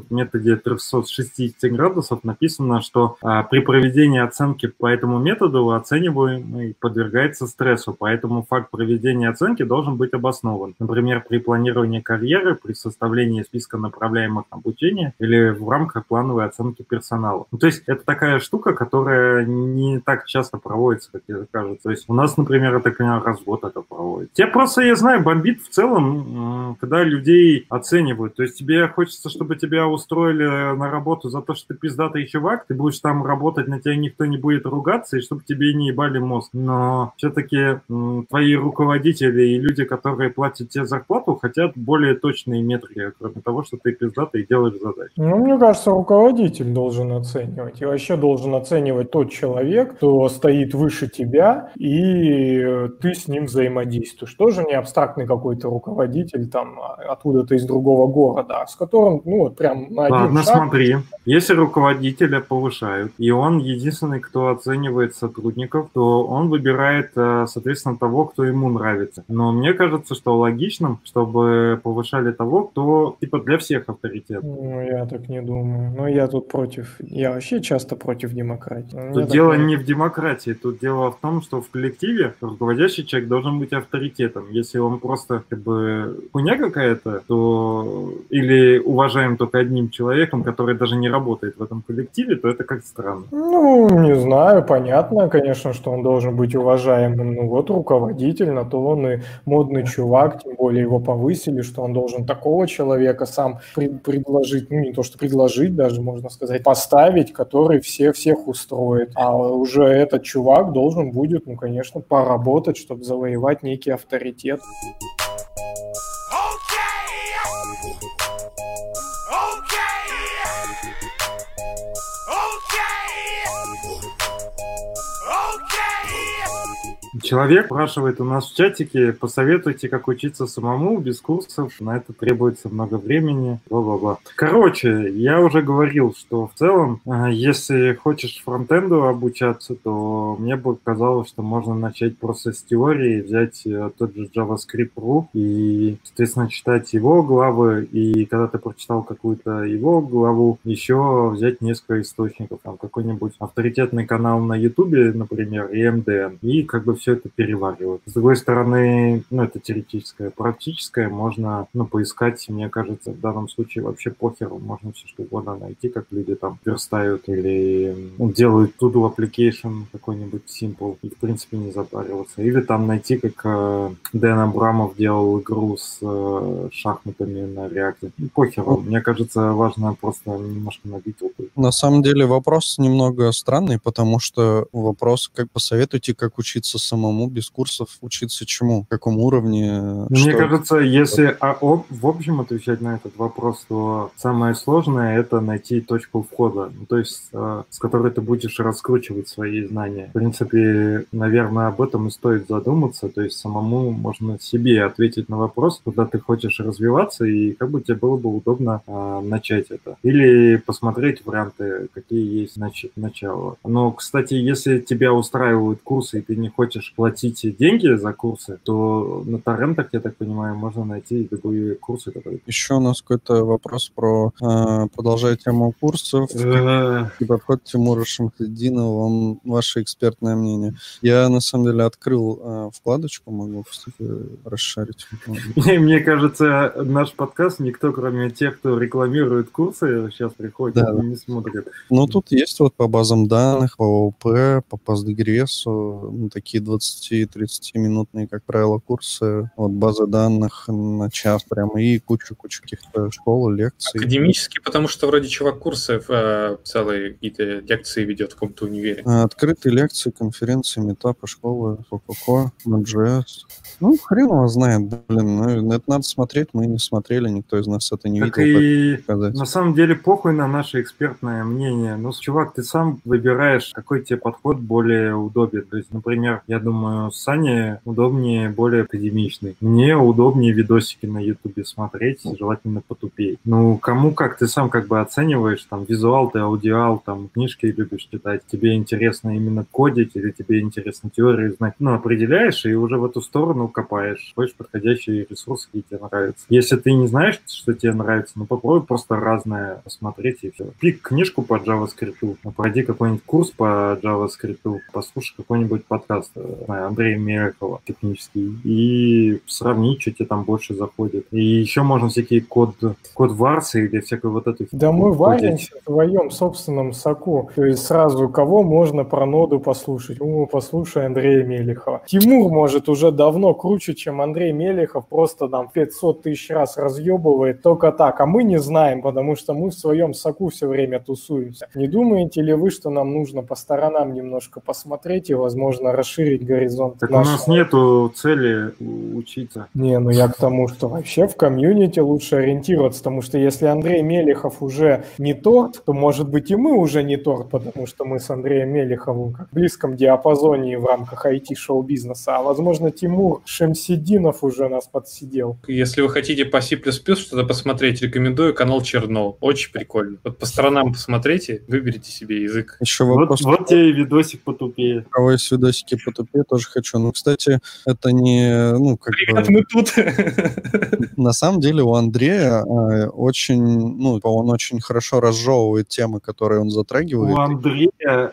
методе 360 градусов написано, что а, при проведении оценки по этому методу оцениваемый подвергается стрессу, поэтому факт проведения оценки должен быть обоснован. Например, при планировании карьеры барьеры при составлении списка направляемых обучения или в рамках плановой оценки персонала. Ну, то есть это такая штука, которая не так часто проводится, как тебе кажется. То есть у нас, например, это раз в год это проводит. Тебе просто, я знаю, бомбит в целом, когда людей оценивают. То есть тебе хочется, чтобы тебя устроили на работу за то, что ты пиздатый чувак, ты будешь там работать, на тебя никто не будет ругаться, и чтобы тебе не ебали мозг. Но все-таки твои руководители и люди, которые платят тебе зарплату, хотят более точные метрики, кроме того, что ты пиздатый и делаешь задачи. Ну, мне кажется, руководитель должен оценивать. И вообще должен оценивать тот человек, кто стоит выше тебя, и ты с ним взаимодействуешь. Тоже не абстрактный какой-то руководитель там откуда-то из другого города, а с которым, ну, вот прям на один Ладно, шаг... смотри. Если руководителя повышают, и он единственный, кто оценивает сотрудников, то он выбирает, э, соответственно, того, кто ему нравится. Но мне кажется, что логичным, чтобы повышали того, кто, типа, для всех авторитет. Ну, я так не думаю. Но я тут против, я вообще часто против демократии. Тут мне дело не в демократии, тут дело в том, что в коллективе руководящий человек должен быть авторитетом. Если он просто, как бы, хуйня какая-то, то или уважаем только одним человеком, который даже не работает в этом коллективе, то это как странно. Ну, не знаю, понятно, конечно, что он должен быть уважаемым. Ну вот руководитель, на то он и модный чувак, тем более его повысили, что он должен такого человека сам пред- предложить, ну не то что предложить даже, можно сказать, поставить, который всех всех устроит. А уже этот чувак должен будет, ну, конечно, поработать, чтобы завоевать некий авторитет. Человек спрашивает у нас в чатике, посоветуйте, как учиться самому, без курсов, на это требуется много времени, бла-бла-бла. Короче, я уже говорил, что в целом, э, если хочешь фронтенду обучаться, то мне бы казалось, что можно начать просто с теории, взять э, тот же JavaScript.ru и, соответственно, читать его главы, и когда ты прочитал какую-то его главу, еще взять несколько источников, там какой-нибудь авторитетный канал на YouTube, например, и MDN, и как бы все это переваривают. С другой стороны, ну, это теоретическое. Практическое можно, ну, поискать, мне кажется, в данном случае вообще похеру. Можно все что угодно найти, как люди там верстают или ну, делают to-do application какой-нибудь simple и, в принципе, не запариваться. Или там найти, как э, Дэн Абрамов делал игру с э, шахматами на реакте. Ну, похеру. Мне кажется, важно просто немножко набить опыт. На самом деле вопрос немного странный, потому что вопрос, как посоветуйте, как учиться самому самому без курсов учиться чему? каком уровне? Мне что? кажется, если а, об, в общем отвечать на этот вопрос, то самое сложное это найти точку входа, ну, то есть э, с которой ты будешь раскручивать свои знания. В принципе, наверное, об этом и стоит задуматься, то есть самому можно себе ответить на вопрос, куда ты хочешь развиваться и как бы тебе было бы удобно э, начать это. Или посмотреть варианты, какие есть нач- начало. Но, кстати, если тебя устраивают курсы и ты не хочешь платить деньги за курсы, то на торрентах, я так понимаю, можно найти любые курсы, которые... Еще у нас какой-то вопрос про... Э, продолжая тему курсов. Э. И подход Тимура Шамхеддинова, вам ваше экспертное мнение. Я, на самом деле, открыл э, вкладочку, могу, кстати, расшарить. Мне кажется, наш подкаст никто, кроме тех, кто рекламирует курсы, сейчас приходит да. не смотрит. Ну, тут есть вот по базам данных, по ООП, по Postgres, ну, такие 20 20-30-минутные, как правило, курсы, вот базы данных на час прямо, и кучу-кучу каких-то школ, лекций. Академические, потому что вроде чувак курсы э, целые какие-то лекции ведет в каком-то универе. Открытые лекции, конференции, метапы, школы, ККК, MGS. Ну, хрен его знает, блин. Ну, это надо смотреть, мы не смотрели, никто из нас это не так видел. И на самом деле похуй на наше экспертное мнение. Ну, чувак, ты сам выбираешь, какой тебе подход более удобен. То есть, например, я думаю, Сане удобнее более академичный. Мне удобнее видосики на Ютубе смотреть, желательно потупее. Ну, кому как, ты сам как бы оцениваешь, там, визуал ты, аудиал, там, книжки любишь читать, тебе интересно именно кодить или тебе интересно теорию знать. Ну, определяешь и уже в эту сторону ну, копаешь, находишь подходящие ресурсы, какие тебе нравятся. Если ты не знаешь, что тебе нравится, ну, попробуй просто разное посмотреть и все. Пик книжку по JavaScript, пройди какой-нибудь курс по JavaScript, послушай какой-нибудь подкаст. Андрея Мелехова технический и сравнить, что тебе там больше заходит. И еще можно всякие код, код варсы или всякую вот эту... Да мы варимся в твоем собственном соку. То есть сразу кого можно про ноду послушать? О, послушай Андрея Мелехова. Тимур, может, уже давно круче, чем Андрей Мелехов, просто там 500 тысяч раз разъебывает только так. А мы не знаем, потому что мы в своем соку все время тусуемся. Не думаете ли вы, что нам нужно по сторонам немножко посмотреть и, возможно, расширить горизонт? Так нашего... у нас нету цели учиться. Не, ну я к тому, что вообще в комьюнити лучше ориентироваться, потому что если Андрей Мелехов уже не торт, то, может быть, и мы уже не торт, потому что мы с Андреем Мелеховым как в близком диапазоне в рамках IT-шоу-бизнеса, а, возможно, Тимур Шемсидинов уже нас подсидел. Если вы хотите по C++ что-то посмотреть, рекомендую канал Черно. Очень прикольно. Вот по сторонам посмотрите, выберите себе язык. Еще вопрос. Вот, вот тебе видосик потупее. У кого есть видосики потупее, тоже хочу. Ну, кстати, это не... Ну, как Привет, бы... мы тут. На самом деле у Андрея э, очень, ну, он очень хорошо разжевывает темы, которые он затрагивает. У Андрея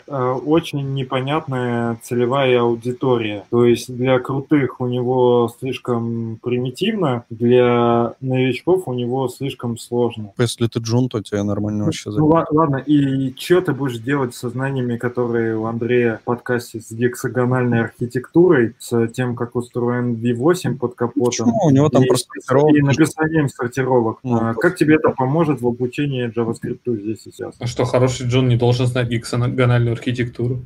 э, очень непонятная целевая аудитория. То есть для крутых у него слишком примитивно, для новичков у него слишком сложно. Если ты джун, то тебе нормально вообще Ну ладно, и что ты будешь делать со знаниями, которые у Андрея в подкасте с гексагональной архитектурой, с тем, как устроен V8 под капотом? Почему? У него там и, просто И написанием сортировок. Ну, а, как тебе это поможет в обучении JavaScript здесь сейчас? А что, хороший Джон не должен знать гексагональную архитектуру?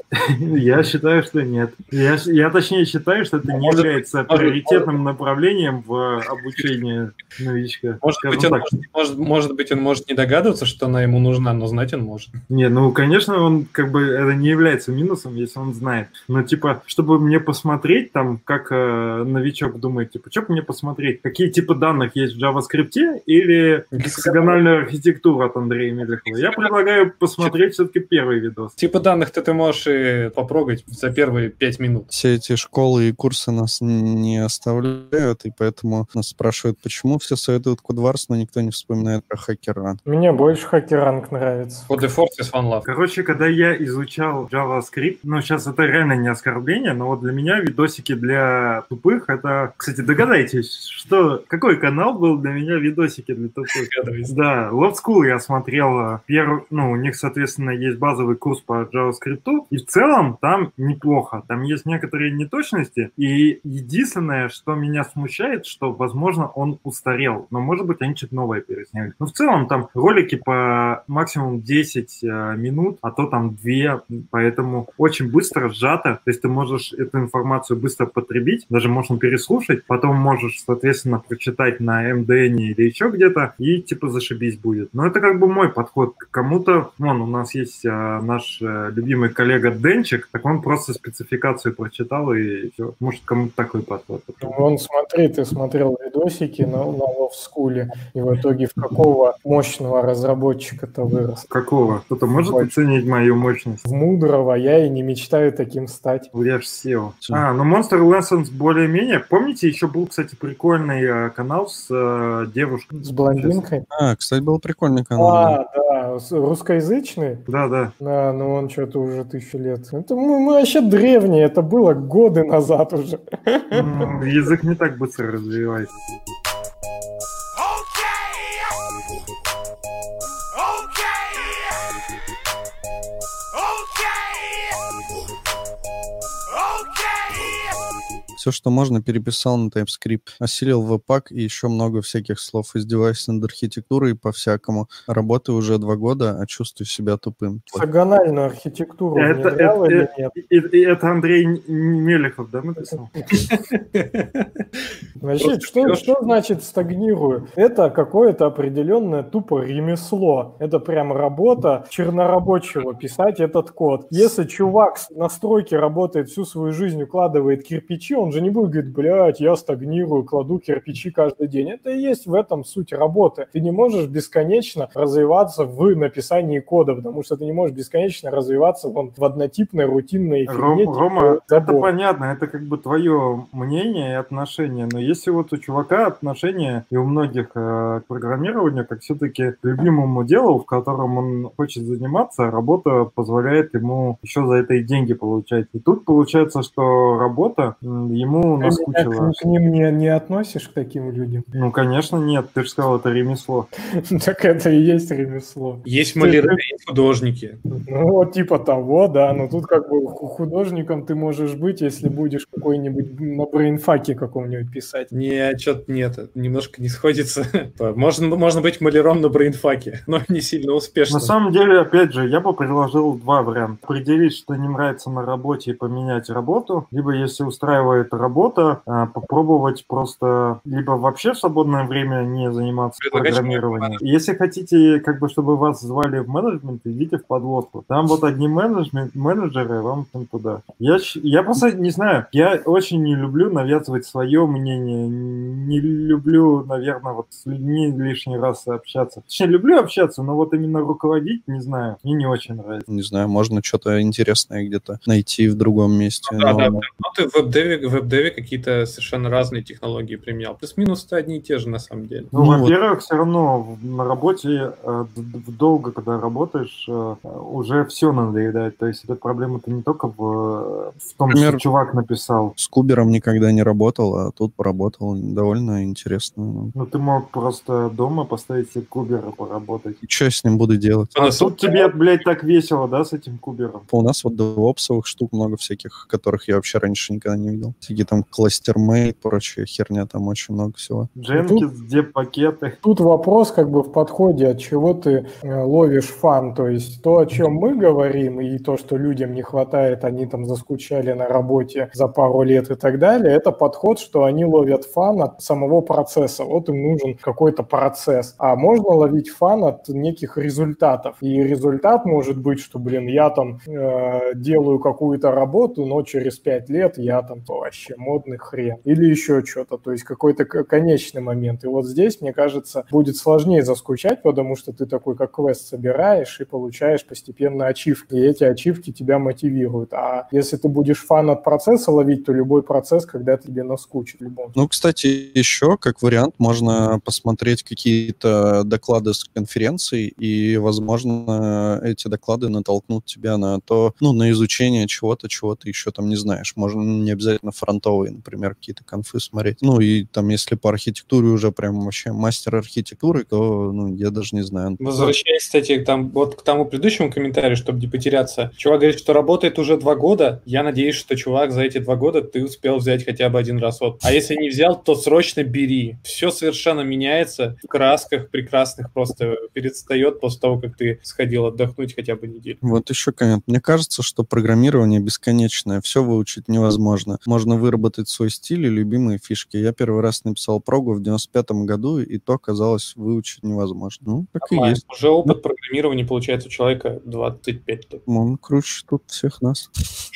Я считаю, что нет. Я, я точнее считаю, что это не является приоритетным направлением в обучении новичка. Может быть, он может, может, может быть, он может не догадываться, что она ему нужна, но знать он может. Не, ну, конечно, он как бы это не является минусом, если он знает. Но, типа, чтобы мне посмотреть, там, как э, новичок думает, типа, что мне посмотреть? Какие типы данных есть в JavaScript или гексагональная архитектура от Андрея Мелехова? Я предлагаю посмотреть все-таки первый видос. Типы данных-то ты можешь и попробовать за первые пять минут. Все эти школы и курсы нас не оставляют, и поэтому нас спрашивают, почему все советуют Кодварс, но никто не вспоминает про хакеран. Мне больше хакеранг нравится. Code Force is Fun Love. Короче, когда я изучал JavaScript, ну, сейчас это реально не оскорбление, но вот для меня видосики для тупых, это, кстати, догадайтесь, что, какой канал был для меня видосики для тупых? Да, Love School я смотрел, первый, ну, у них, соответственно, есть базовый курс по JavaScript, и в целом там неплохо, там есть некоторые неточности, и единственное, что меня смущает, что, возможно, он устарел, но, может быть, они что-то новое пересняли. Но в целом там ролики по максимум 10 э, минут, а то там 2, поэтому очень быстро, сжато, то есть ты можешь эту информацию быстро потребить, даже можно переслушать, потом можешь, соответственно, прочитать на MDN или еще где-то, и типа зашибись будет. Но это как бы мой подход. Кому-то, вон, у нас есть а, наш а, любимый коллега Денчик, так он просто спецификацию прочитал и все. Может, кому-то такой подход. Он, смотри, ты смотрел видосики на, на School, и в итоге в какого мощного разработчика-то вырос? Какого? Кто-то может оценить мою мощность? В мудрого я и не мечтаю таким стать. Я ж SEO. А, ну Monster Lessons более-менее. Помните, еще был, кстати, прикольный э, канал с э, девушкой. С блондинкой? А, кстати, был прикольный канал. А, да, русскоязычный? Да, да. Да, ну он что-то уже тысячу лет. Это мы, мы вообще древние, это было годы назад уже. Язык не так быстро развивается. Все, что можно, переписал на TypeScript. Осилил веб-пак и еще много всяких слов. Издеваюсь над архитектурой по-всякому. Работаю уже два года, а чувствую себя тупым. Сагональную архитектуру это, это, или нет? Это, это Андрей Мелехов, да, написал? Значит, что, что значит стагнирую? Это какое-то определенное тупо ремесло. Это прям работа чернорабочего, писать этот код. Если чувак на стройке работает всю свою жизнь, укладывает кирпичи, он же не будет говорить, блядь, я стагнирую, кладу кирпичи каждый день. Это и есть в этом суть работы. Ты не можешь бесконечно развиваться в написании кода, потому что ты не можешь бесконечно развиваться вон, в однотипной, рутинной Ром, фигне. типа Рома, это понятно, это как бы твое мнение и отношение, но если вот у чувака отношение и у многих э, к программированию как все-таки к любимому делу, в котором он хочет заниматься, работа позволяет ему еще за это и деньги получать. И тут получается, что работа м, ему Ты меня наскучила. к, ним не, не относишь, к таким людям? Ну, конечно, нет, ты же сказал, это ремесло. Так это и есть ремесло. Есть маляры, есть художники. Ну, вот типа того, да. Но тут как бы ху- художником ты можешь быть, если будешь какой-нибудь на брейнфаке каком-нибудь писать. Не, что-то нет, это немножко не сходится. Можно, можно быть маляром на брейнфаке, но не сильно успешно. На самом деле, опять же, я бы предложил два варианта. Определить, что не нравится на работе и поменять работу, либо, если устраивает работа, а, попробовать просто либо вообще в свободное время не заниматься программированием. Если хотите, как бы, чтобы вас звали в менеджмент, идите в подлодку. Там вот одни менеджмент, менеджеры, вам там туда. Я, я просто не знаю, я очень не люблю навязывать свое мнение, не люблю, наверное, вот с людьми лишний раз общаться. Точнее, люблю общаться, но вот именно руководить, не знаю, мне не очень нравится. Не знаю, можно что-то интересное где-то найти в другом месте. Да, но- да, да. Ну, ты в веб-деве, в веб-деве какие-то совершенно разные технологии применял. Плюс-минус-то одни и те же, на самом деле. Ну, Ну вот. во-первых, все равно на работе э, долго, когда работаешь, э, уже все надоедает. То есть эта проблема-то не только в, в том, Например, что чувак написал. С кубером никогда не работал, а тут поработал. Довольно интересно. Ну, ты мог просто дома поставить себе кубера поработать. Что я с ним буду делать? А тут тебе, блядь, так весело, да, с этим кубером? У нас вот девопсовых штук много всяких, которых я вообще раньше никогда не видел. Всякие там cluster mate, прочая херня, там очень много всего. Jenkins, где пакеты? Тут вопрос как бы в подходе, от чего ты э, ловишь фан. То есть то, о чем мы говорим, и то, что людям не хватает, они там заскучали на работе за пару лет и так далее, это подход, что они ловят фан от самого процесса. Вот им нужен какой-то процесс. А можно ловить фан от неких результатов. И результат может быть, что, блин, я там э, делаю какую-то работу, но через пять лет я там вообще модный хрен. Или еще что-то. То есть какой-то конечный момент. И вот здесь, мне кажется, будет сложнее заскучать, потому что ты такой как квест собираешь и получаешь постепенно ачивки. И эти ачивки тебя мотивируют. А если ты будешь фан от процесса ловить, то любой процесс когда-то тебе наскучит любом Ну, кстати, еще как вариант можно посмотреть какие-то доклады с конференций, и, возможно, эти доклады натолкнут тебя на то, ну, на изучение чего-то, чего ты еще там не знаешь. Можно не обязательно фронтовые, например, какие-то конфы смотреть. Ну, и там, если по архитектуре уже прям вообще мастер архитектуры, то, ну, я даже не знаю. Возвращаясь, кстати, там, вот к тому предыдущему комментарию, чтобы не потеряться. Чувак говорит, что работает уже два года. Я надеюсь, что, чувак, за эти два года ты успел взять хотя бы один раз от. А если не взял, то срочно бери. Все совершенно меняется. В красках прекрасных просто перестает после того, как ты сходил отдохнуть хотя бы неделю. Вот еще коммент. Мне кажется, что программирование бесконечное, все выучить невозможно. Можно выработать свой стиль и любимые фишки. Я первый раз написал прогу в 95-м году, и то казалось выучить невозможно. Ну, как и Нормально. есть. Уже опыт программирования получается у человека 25 лет. Он круче тут всех нас.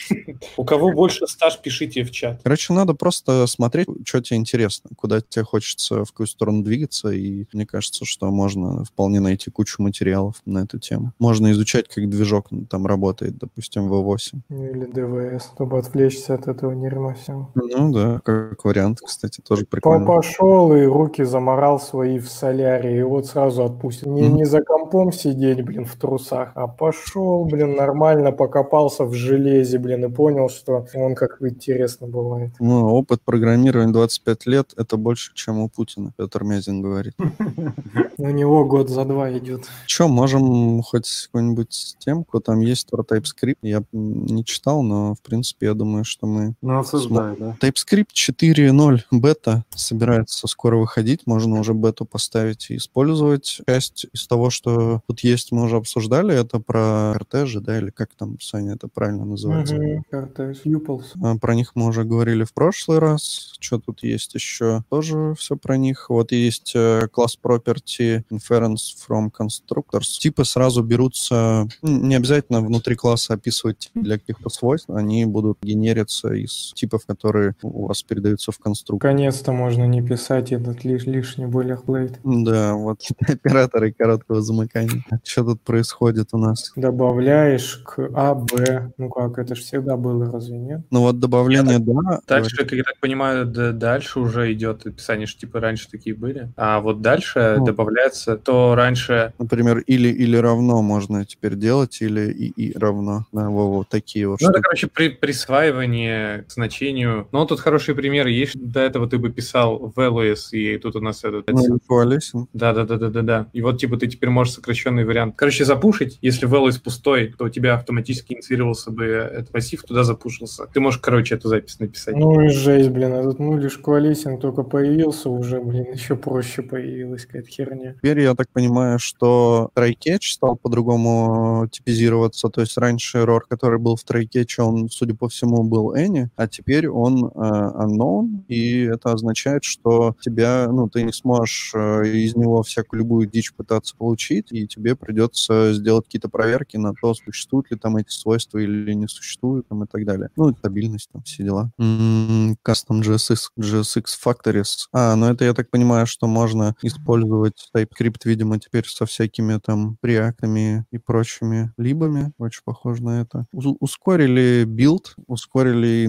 У кого больше стаж, пишите в чат. Короче, надо просто смотреть, что тебе интересно, куда тебе хочется, в какую сторону двигаться, и мне кажется, что можно вполне найти кучу материалов на эту тему. Можно изучать, как движок там работает, допустим, V8. Или ДВС, чтобы отвлечься от этого дерьма всего. Ну да, как вариант, кстати, тоже прикольно. Пошел и руки заморал свои в соляре, и вот сразу отпустил. Не, Мгм. не за компом сидеть, блин, в трусах, а пошел, блин, нормально покопался в железе, блин, и понял, что он как интересно бывает. Ну, опыт программирования 25 лет — это больше, чем у Путина, Петр Мязин говорит. У него год за два идет. Че, можем хоть какую-нибудь темку? Там есть про TypeScript. Я не читал, но, в принципе, я думаю, что мы... Ну, осуждаю, да. TypeScript 4.0 бета собирается скоро выходить. Можно уже бету поставить и использовать. Часть из того, что тут есть, мы уже обсуждали. Это про кортежи, да, или как там, Саня, это правильно называется? Картеж, Юпалс. А, Про них мы уже говорили в прошлый раз. Что тут есть еще? Тоже все про них. Вот есть э, класс property inference from constructors. Типы сразу берутся, не обязательно внутри класса описывать для каких-то свойств, они будут генериться из типов, которые у вас передаются в конструктор. Наконец-то можно не писать этот лиш, лишний бойлерплейт. Да, вот операторы короткого замыкания. Что тут происходит у нас? Добавляешь к А, Б. Ну как, это же всегда было, разве нет? Ну вот добавление, да. Дальше, как я так понимаю, д- дальше уже идет описание, что типа раньше такие были. А вот дальше Ну. добавляется, то раньше Например, или или равно можно теперь делать, или и, и равно. Да, во, вот такие вот Ну, это, штуки. короче, при, присваивание к значению. Ну, тут хороший пример есть. До этого ты бы писал values, и тут у нас этот... Ну, virtualizing. Да, да, да, да, да, да. И вот типа ты теперь можешь сокращенный вариант. Короче, запушить, если values пустой, то у тебя автоматически инициировался бы этот массив, туда запушился. Ты можешь, короче, эту запись написать. Ну и жесть, блин, а тут ну лишь Квалисин только появился, уже, блин, еще проще появилась какая-то херня. Теперь я так понимаю, что try-catch стал по-другому типизироваться. То есть раньше error, который был в try-catch, он, судя по всему, был any, а теперь он э, unknown, и это означает, что тебя, ну, ты не сможешь э, из него всякую любую дичь пытаться получить, и тебе придется сделать какие-то проверки на то, существуют ли там эти свойства или не существуют, там, и так далее. Ну, стабильность, там, все дела. М, Custom JSX, JSX Factories. А, ну это, я так понимаю, что можно использовать TypeScript, видимо, теперь со всякими там Preact ами и прочими либами. Очень похоже на это. У- ускорили билд, ускорили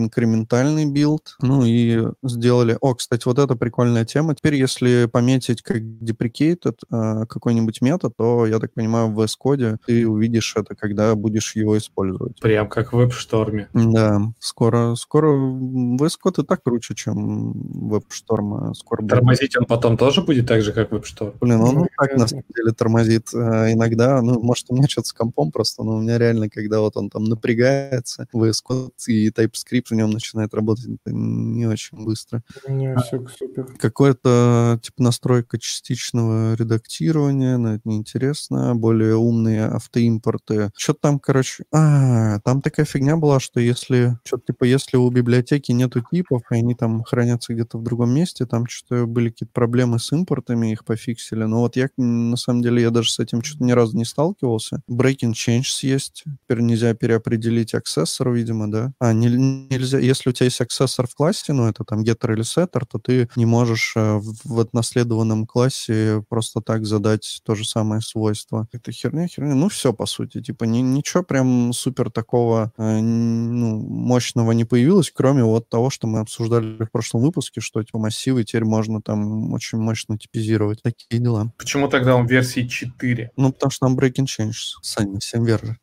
инкрементальный билд, ну и сделали... О, кстати, вот это прикольная тема. Теперь, если пометить как deprecated э, какой-нибудь метод, то, я так понимаю, в VS Code е ты увидишь это, когда будешь его использовать. Прям как в WebStorm е. Да, скоро, скоро VS Code и так круче, чем WebStorm. а Скоро будет. Тормозить он потом тоже будет так же, как веб-шторм. Блин, он Ну, так на самом деле тормозит э, иногда. Ну, может, у меня что-то с компом просто, но у меня реально, когда вот он там напрягается, VS Code и TypeScript в нем начинает работать это не очень быстро. Не, все супер. Какое-то типа настройка частичного редактирования, но это неинтересно. Более умные автоимпорты. Что там, короче... А, там такая фигня была, что если... Что-то типа, если у библиотеки нету типов, и они там хранятся где-то в другом месте, там что-то были какие-то проблемы с импортами, их пофиксили. Но вот я, на самом деле, я даже с этим что-то ни разу не сталкивался. Breaking changes есть. Теперь нельзя переопределить аксессор, видимо, да? А, не- нельзя... Если у тебя есть аксессор в классе, ну, это там getter или setter, то ты не можешь э, в, в наследованном классе просто так задать то же самое свойство. Это херня, херня. Ну, все, по сути. Типа, ни- ничего прям супер такого э, ну, мощного не появилось, кроме вот того, что мы обсуждали в прошлом выпуске, что типа массивы теперь можно там очень мощно типизировать. Такие дела. Почему тогда он в версии 4? Ну, потому что там breaking changes. Саня, всем верно.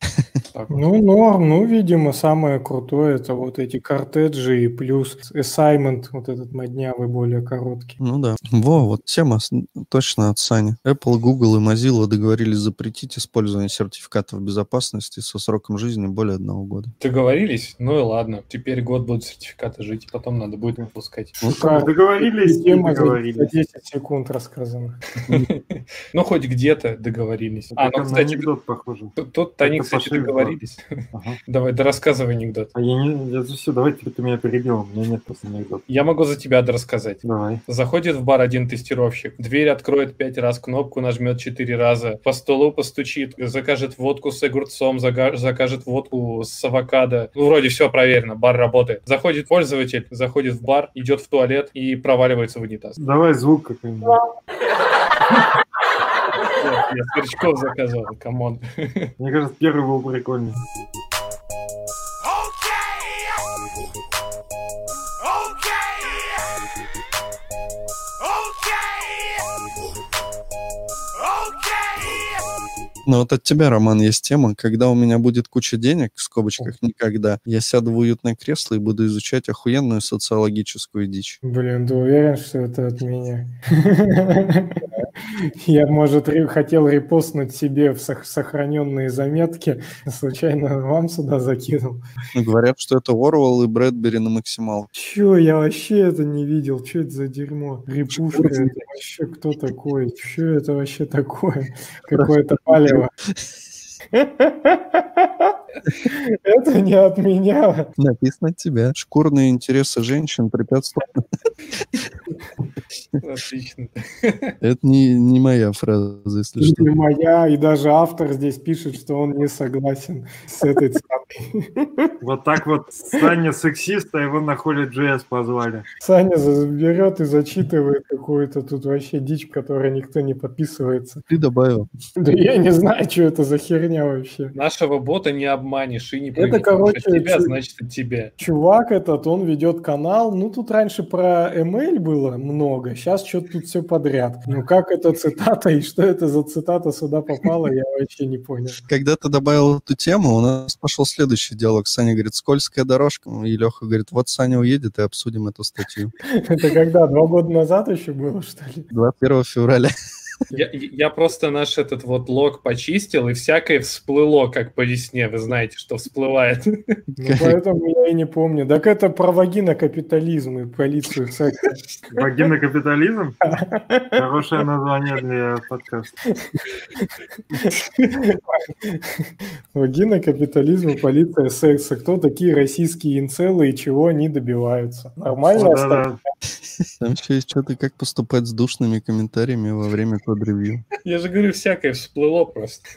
Ну, норм, ну, видимо, самое крутое это вот эти картеджи и плюс assignment, вот этот моднявый, более короткий. Ну да. Во, вот тема точно от Сани. Apple, Google и Mozilla договорились запретить использование сертификатов безопасности со сроком жизни более одного года. Договорились? Ну и ладно. Теперь год будут сертификаты жить, потом надо будет выпускать. Ну, Шикарно. Договорились, не Тема за- за договорились. 10 секунд рассказана. Ну, хоть где-то договорились. А, ну, кстати, анекдот похоже. тут- они, кстати, договорились. Давай, да рассказывай анекдот. А я не... Я все, давай теперь ты меня перебил, у меня нет просто анекдота. Я могу за тебя рассказать. Давай. Заходит в бар один тестировщик, дверь откроет пять раз, кнопку нажмет четыре раза, по столу постучит, закажет водку с огурцом, закажет водку с авокадо. Ну, вроде все проверено, бар работает. Заходит пользователь, заходит в бар, идет в туалет и проваливается в унитаз. Давай звук какой-нибудь. Я, я сверчков заказал, come on. Мне кажется, первый был прикольный. Ну вот от тебя, Роман, есть тема, когда у меня будет куча денег, в скобочках никогда, я сяду в уютное кресло и буду изучать охуенную социологическую дичь. Блин, ты уверен, что это от меня? Я, может, хотел репостнуть себе в сох- сохраненные заметки, случайно вам сюда закинул. Ну, Говорят, что это Орвал и Брэдбери на максимал. Чё, я вообще это не видел, что это за дерьмо? Репушка, это вообще кто такой? Что это вообще такое? Какое-то палево. Это не от меня. Написано от тебя. Шкурные интересы женщин препятствуют. Отлично. Это не, не моя фраза, если что. Не моя, и даже автор здесь пишет, что он не согласен с этой цитатой. Вот так вот Саня сексист, а его на холе JS позвали. Саня берет и зачитывает какую-то тут вообще дичь, в которой никто не подписывается. Ты добавил. Да я не знаю, что это за херня вообще. Нашего бота не обманешь и не Это, короче, От тебя, чу- значит, от тебя. Чувак этот, он ведет канал. Ну, тут раньше про ML было много, сейчас что-то тут все подряд. Ну, как это цитата и что это за цитата сюда попала, я вообще не понял. Когда ты добавил эту тему, у нас пошел следующий диалог. Саня говорит, скользкая дорожка. И Леха говорит, вот Саня уедет и обсудим эту статью. Это когда, два года назад еще было, что ли? 21 февраля. Я, я просто наш этот вот лог почистил, и всякое всплыло, как по весне. Вы знаете, что всплывает. Ну, поэтому я и не помню. Так это про вагинокапитализм и полицию секса. Вагина капитализм? Хорошее название для подкаста. Вагинокапитализм и полиция секса. Кто такие российские инцелы и чего они добиваются? Нормально? Да. Там еще есть что-то, как поступать с душными комментариями во время код-ревью. Я же говорю, всякое всплыло просто.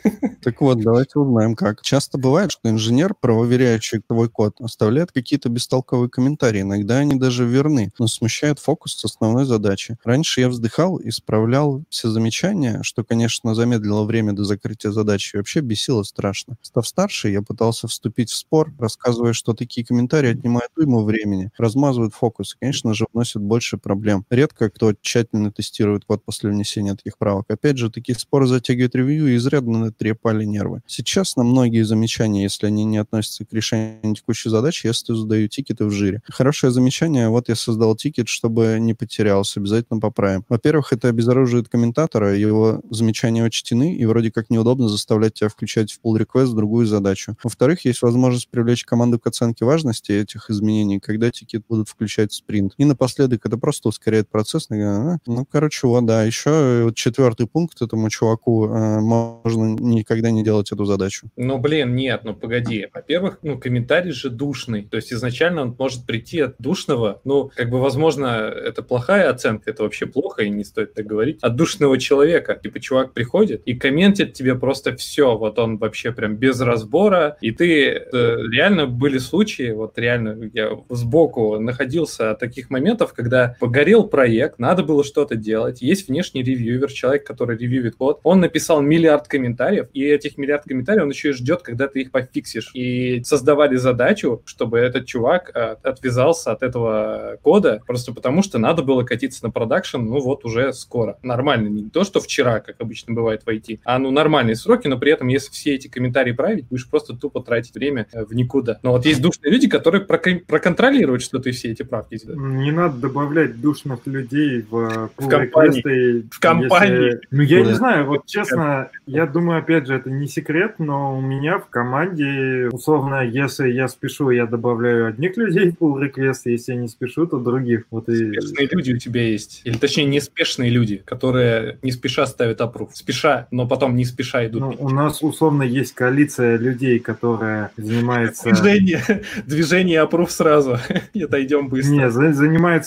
Так вот, давайте узнаем, как. Часто бывает, что инженер, проверяющий твой код, оставляет какие-то бестолковые комментарии. Иногда они даже верны, но смущает фокус с основной задачи. Раньше я вздыхал, исправлял все замечания, что, конечно, замедлило время до закрытия задачи и вообще бесило страшно. Став старше, я пытался вступить в спор, рассказывая, что такие комментарии отнимают уйму времени, размазывают фокус и, конечно же, вносят больше проблем. Редко кто тщательно тестирует код после внесения таких правок. Опять же, такие споры затягивают ревью и изрядно трепали нервы. Сейчас на многие замечания, если они не относятся к решению текущей задачи, я создаю тикеты в жире. Хорошее замечание, вот я создал тикет, чтобы не потерялся, обязательно поправим. Во-первых, это обезоруживает комментатора, его замечания учтены, и вроде как неудобно заставлять тебя включать в pull request другую задачу. Во-вторых, есть возможность привлечь команду к оценке важности этих изменений, когда тикет будут включать в спринт. И напоследок, это просто ускоряет процесс. А, Ну, короче, вот, да. Еще вот четвертый пункт этому чуваку э, можно никогда не делать эту задачу. Ну, блин, нет, ну погоди. Во-первых, ну, комментарий же душный. То есть изначально он может прийти от душного. Ну, как бы, возможно, это плохая оценка, это вообще плохо, и не стоит так говорить. От душного человека. Типа, чувак приходит и комментит тебе просто все. Вот он вообще прям без разбора. И ты... э, реально были случаи, вот реально я сбоку находился от таких моментов, когда погорел проект, надо было что-то делать. Есть внешний ревьювер, человек, который ревьюет код. Он написал миллиард комментариев, и этих миллиард комментариев он еще и ждет, когда ты их пофиксишь. И создавали задачу, чтобы этот чувак э, отвязался от этого кода, просто потому что надо было катиться на продакшн, ну вот уже скоро. Нормально, не то, что вчера, как обычно бывает в IT, а ну нормальные сроки, но при этом, если все эти комментарии править, будешь просто тупо тратить время э, в никуда. Но вот есть душные люди, которые прокон- проконтролируют, что ты все эти правки сделал. Не надо добавлять душных людей в, В компании. pull-реквесты, В компании. если- Ну, я Да. не знаю, вот честно, я думаю, опять же, это не секрет, но у меня в команде, условно, если я спешу, я добавляю одних людей в pull request, если я не спешу, то других. Вот и... Спешные люди у тебя есть. Или точнее, неспешные люди, которые не спеша ставят опруф. Спеша, но потом не спеша идут. Ну, у нас условно есть коалиция людей, которая занимается... Движение, движение опруф сразу. И отойдем быстро. Не, за-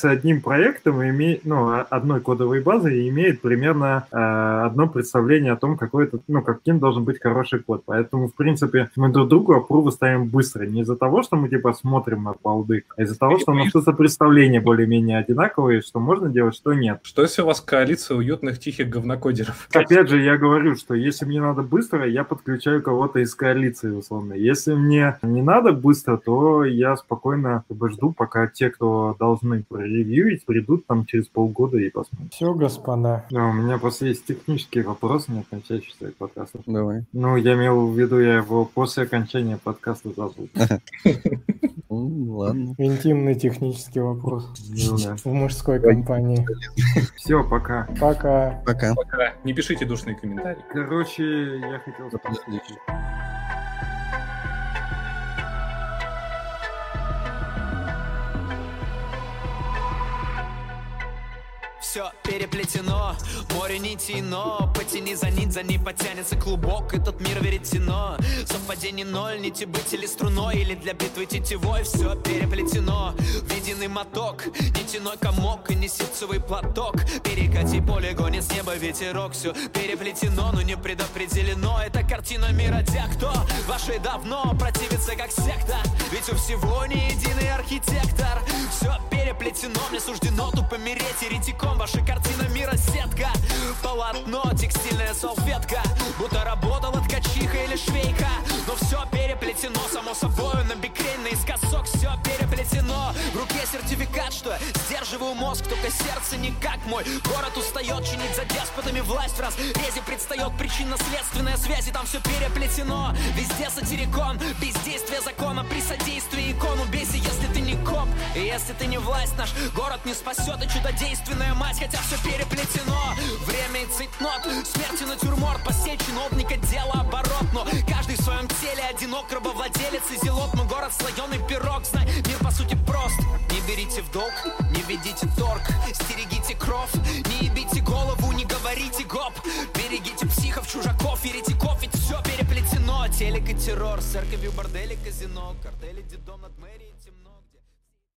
занимается одним проектом, и имеет, ну, а- одной кодовой базой и имеет примерно э, одно представление о том, какой это, ну, каким должен быть хороший код. Поэтому, в принципе, мы друг другу опрувы ставим быстро. Не из-за того, что мы, типа, смотрим на балды, а из-за того, что у нас что-то представление более-менее одинаковое, что можно делать, что нет. Что если у вас коалиция уютных тихих говнокодеров? Опять же, я говорю, что если мне надо быстро, я подключаю кого-то из коалиции, условно. Если мне не надо быстро, то я спокойно как бы, жду, пока те, кто должны проревьюить, придут там через полгода и посмотрим. Все, господа. Да, у меня просто есть технические вопросы, не касающиеся подкаста. Давай. Ну, я имел в виду, я его после окончания подкаста зову. Ну, ладно. Интимный технический вопрос Ну, в мужской компании. Все, пока. Пока. Пока. Пока. Не пишите душные комментарии. Короче, я хотел спросить. Все переплетено. Море нити, но потяни за нить, за ней потянется клубок. Этот мир веретено, совпадение ноль Нити быть или струной, или для битвы тетевой Все переплетено, виденный моток Нитяной комок и не ситцевый платок. Перекати поле, гонит с неба ветерок. Все переплетено, но не предопределено. Это картина мира тех, кто вашей давно противится как секта. Ведь у всего не единый архитектор. Все переплетено, мне суждено тупо мереть Еретиком ваша картина мира сетка. Полотно, текстильная салфетка. Будто работала ткачиха или швейка. Но все переплетено, само собой На бикрень, наискосок все переплетено. В руке сертификат, что сдерживаю мозг Только сердце не как мой Город устает чинить за деспотами власть. В разрезе предстает причинно-следственная связь И там все переплетено. Везде сатирикон, бездействие закона. При содействии икону бейся, если ты не коп. И если ты не власть, наш город не спасет И чудодейственная мать, хотя все переплетено. Время и цейтнот, смерть и натюрморт. Посеть чиновника, дело оборот. Но каждый в своем теле одинок. Рабовладелец и зелот, мой город слоеный пирог. Знай, мир по сути прост. Не берите в долг, не ведите торг. Стерегите кровь, не ебите голову Не говорите гоп, берегите психов, чужаков. Еретиков, ведь все переплетено. Телек и террор, церковью, бордели, казино. Картели, дедом темно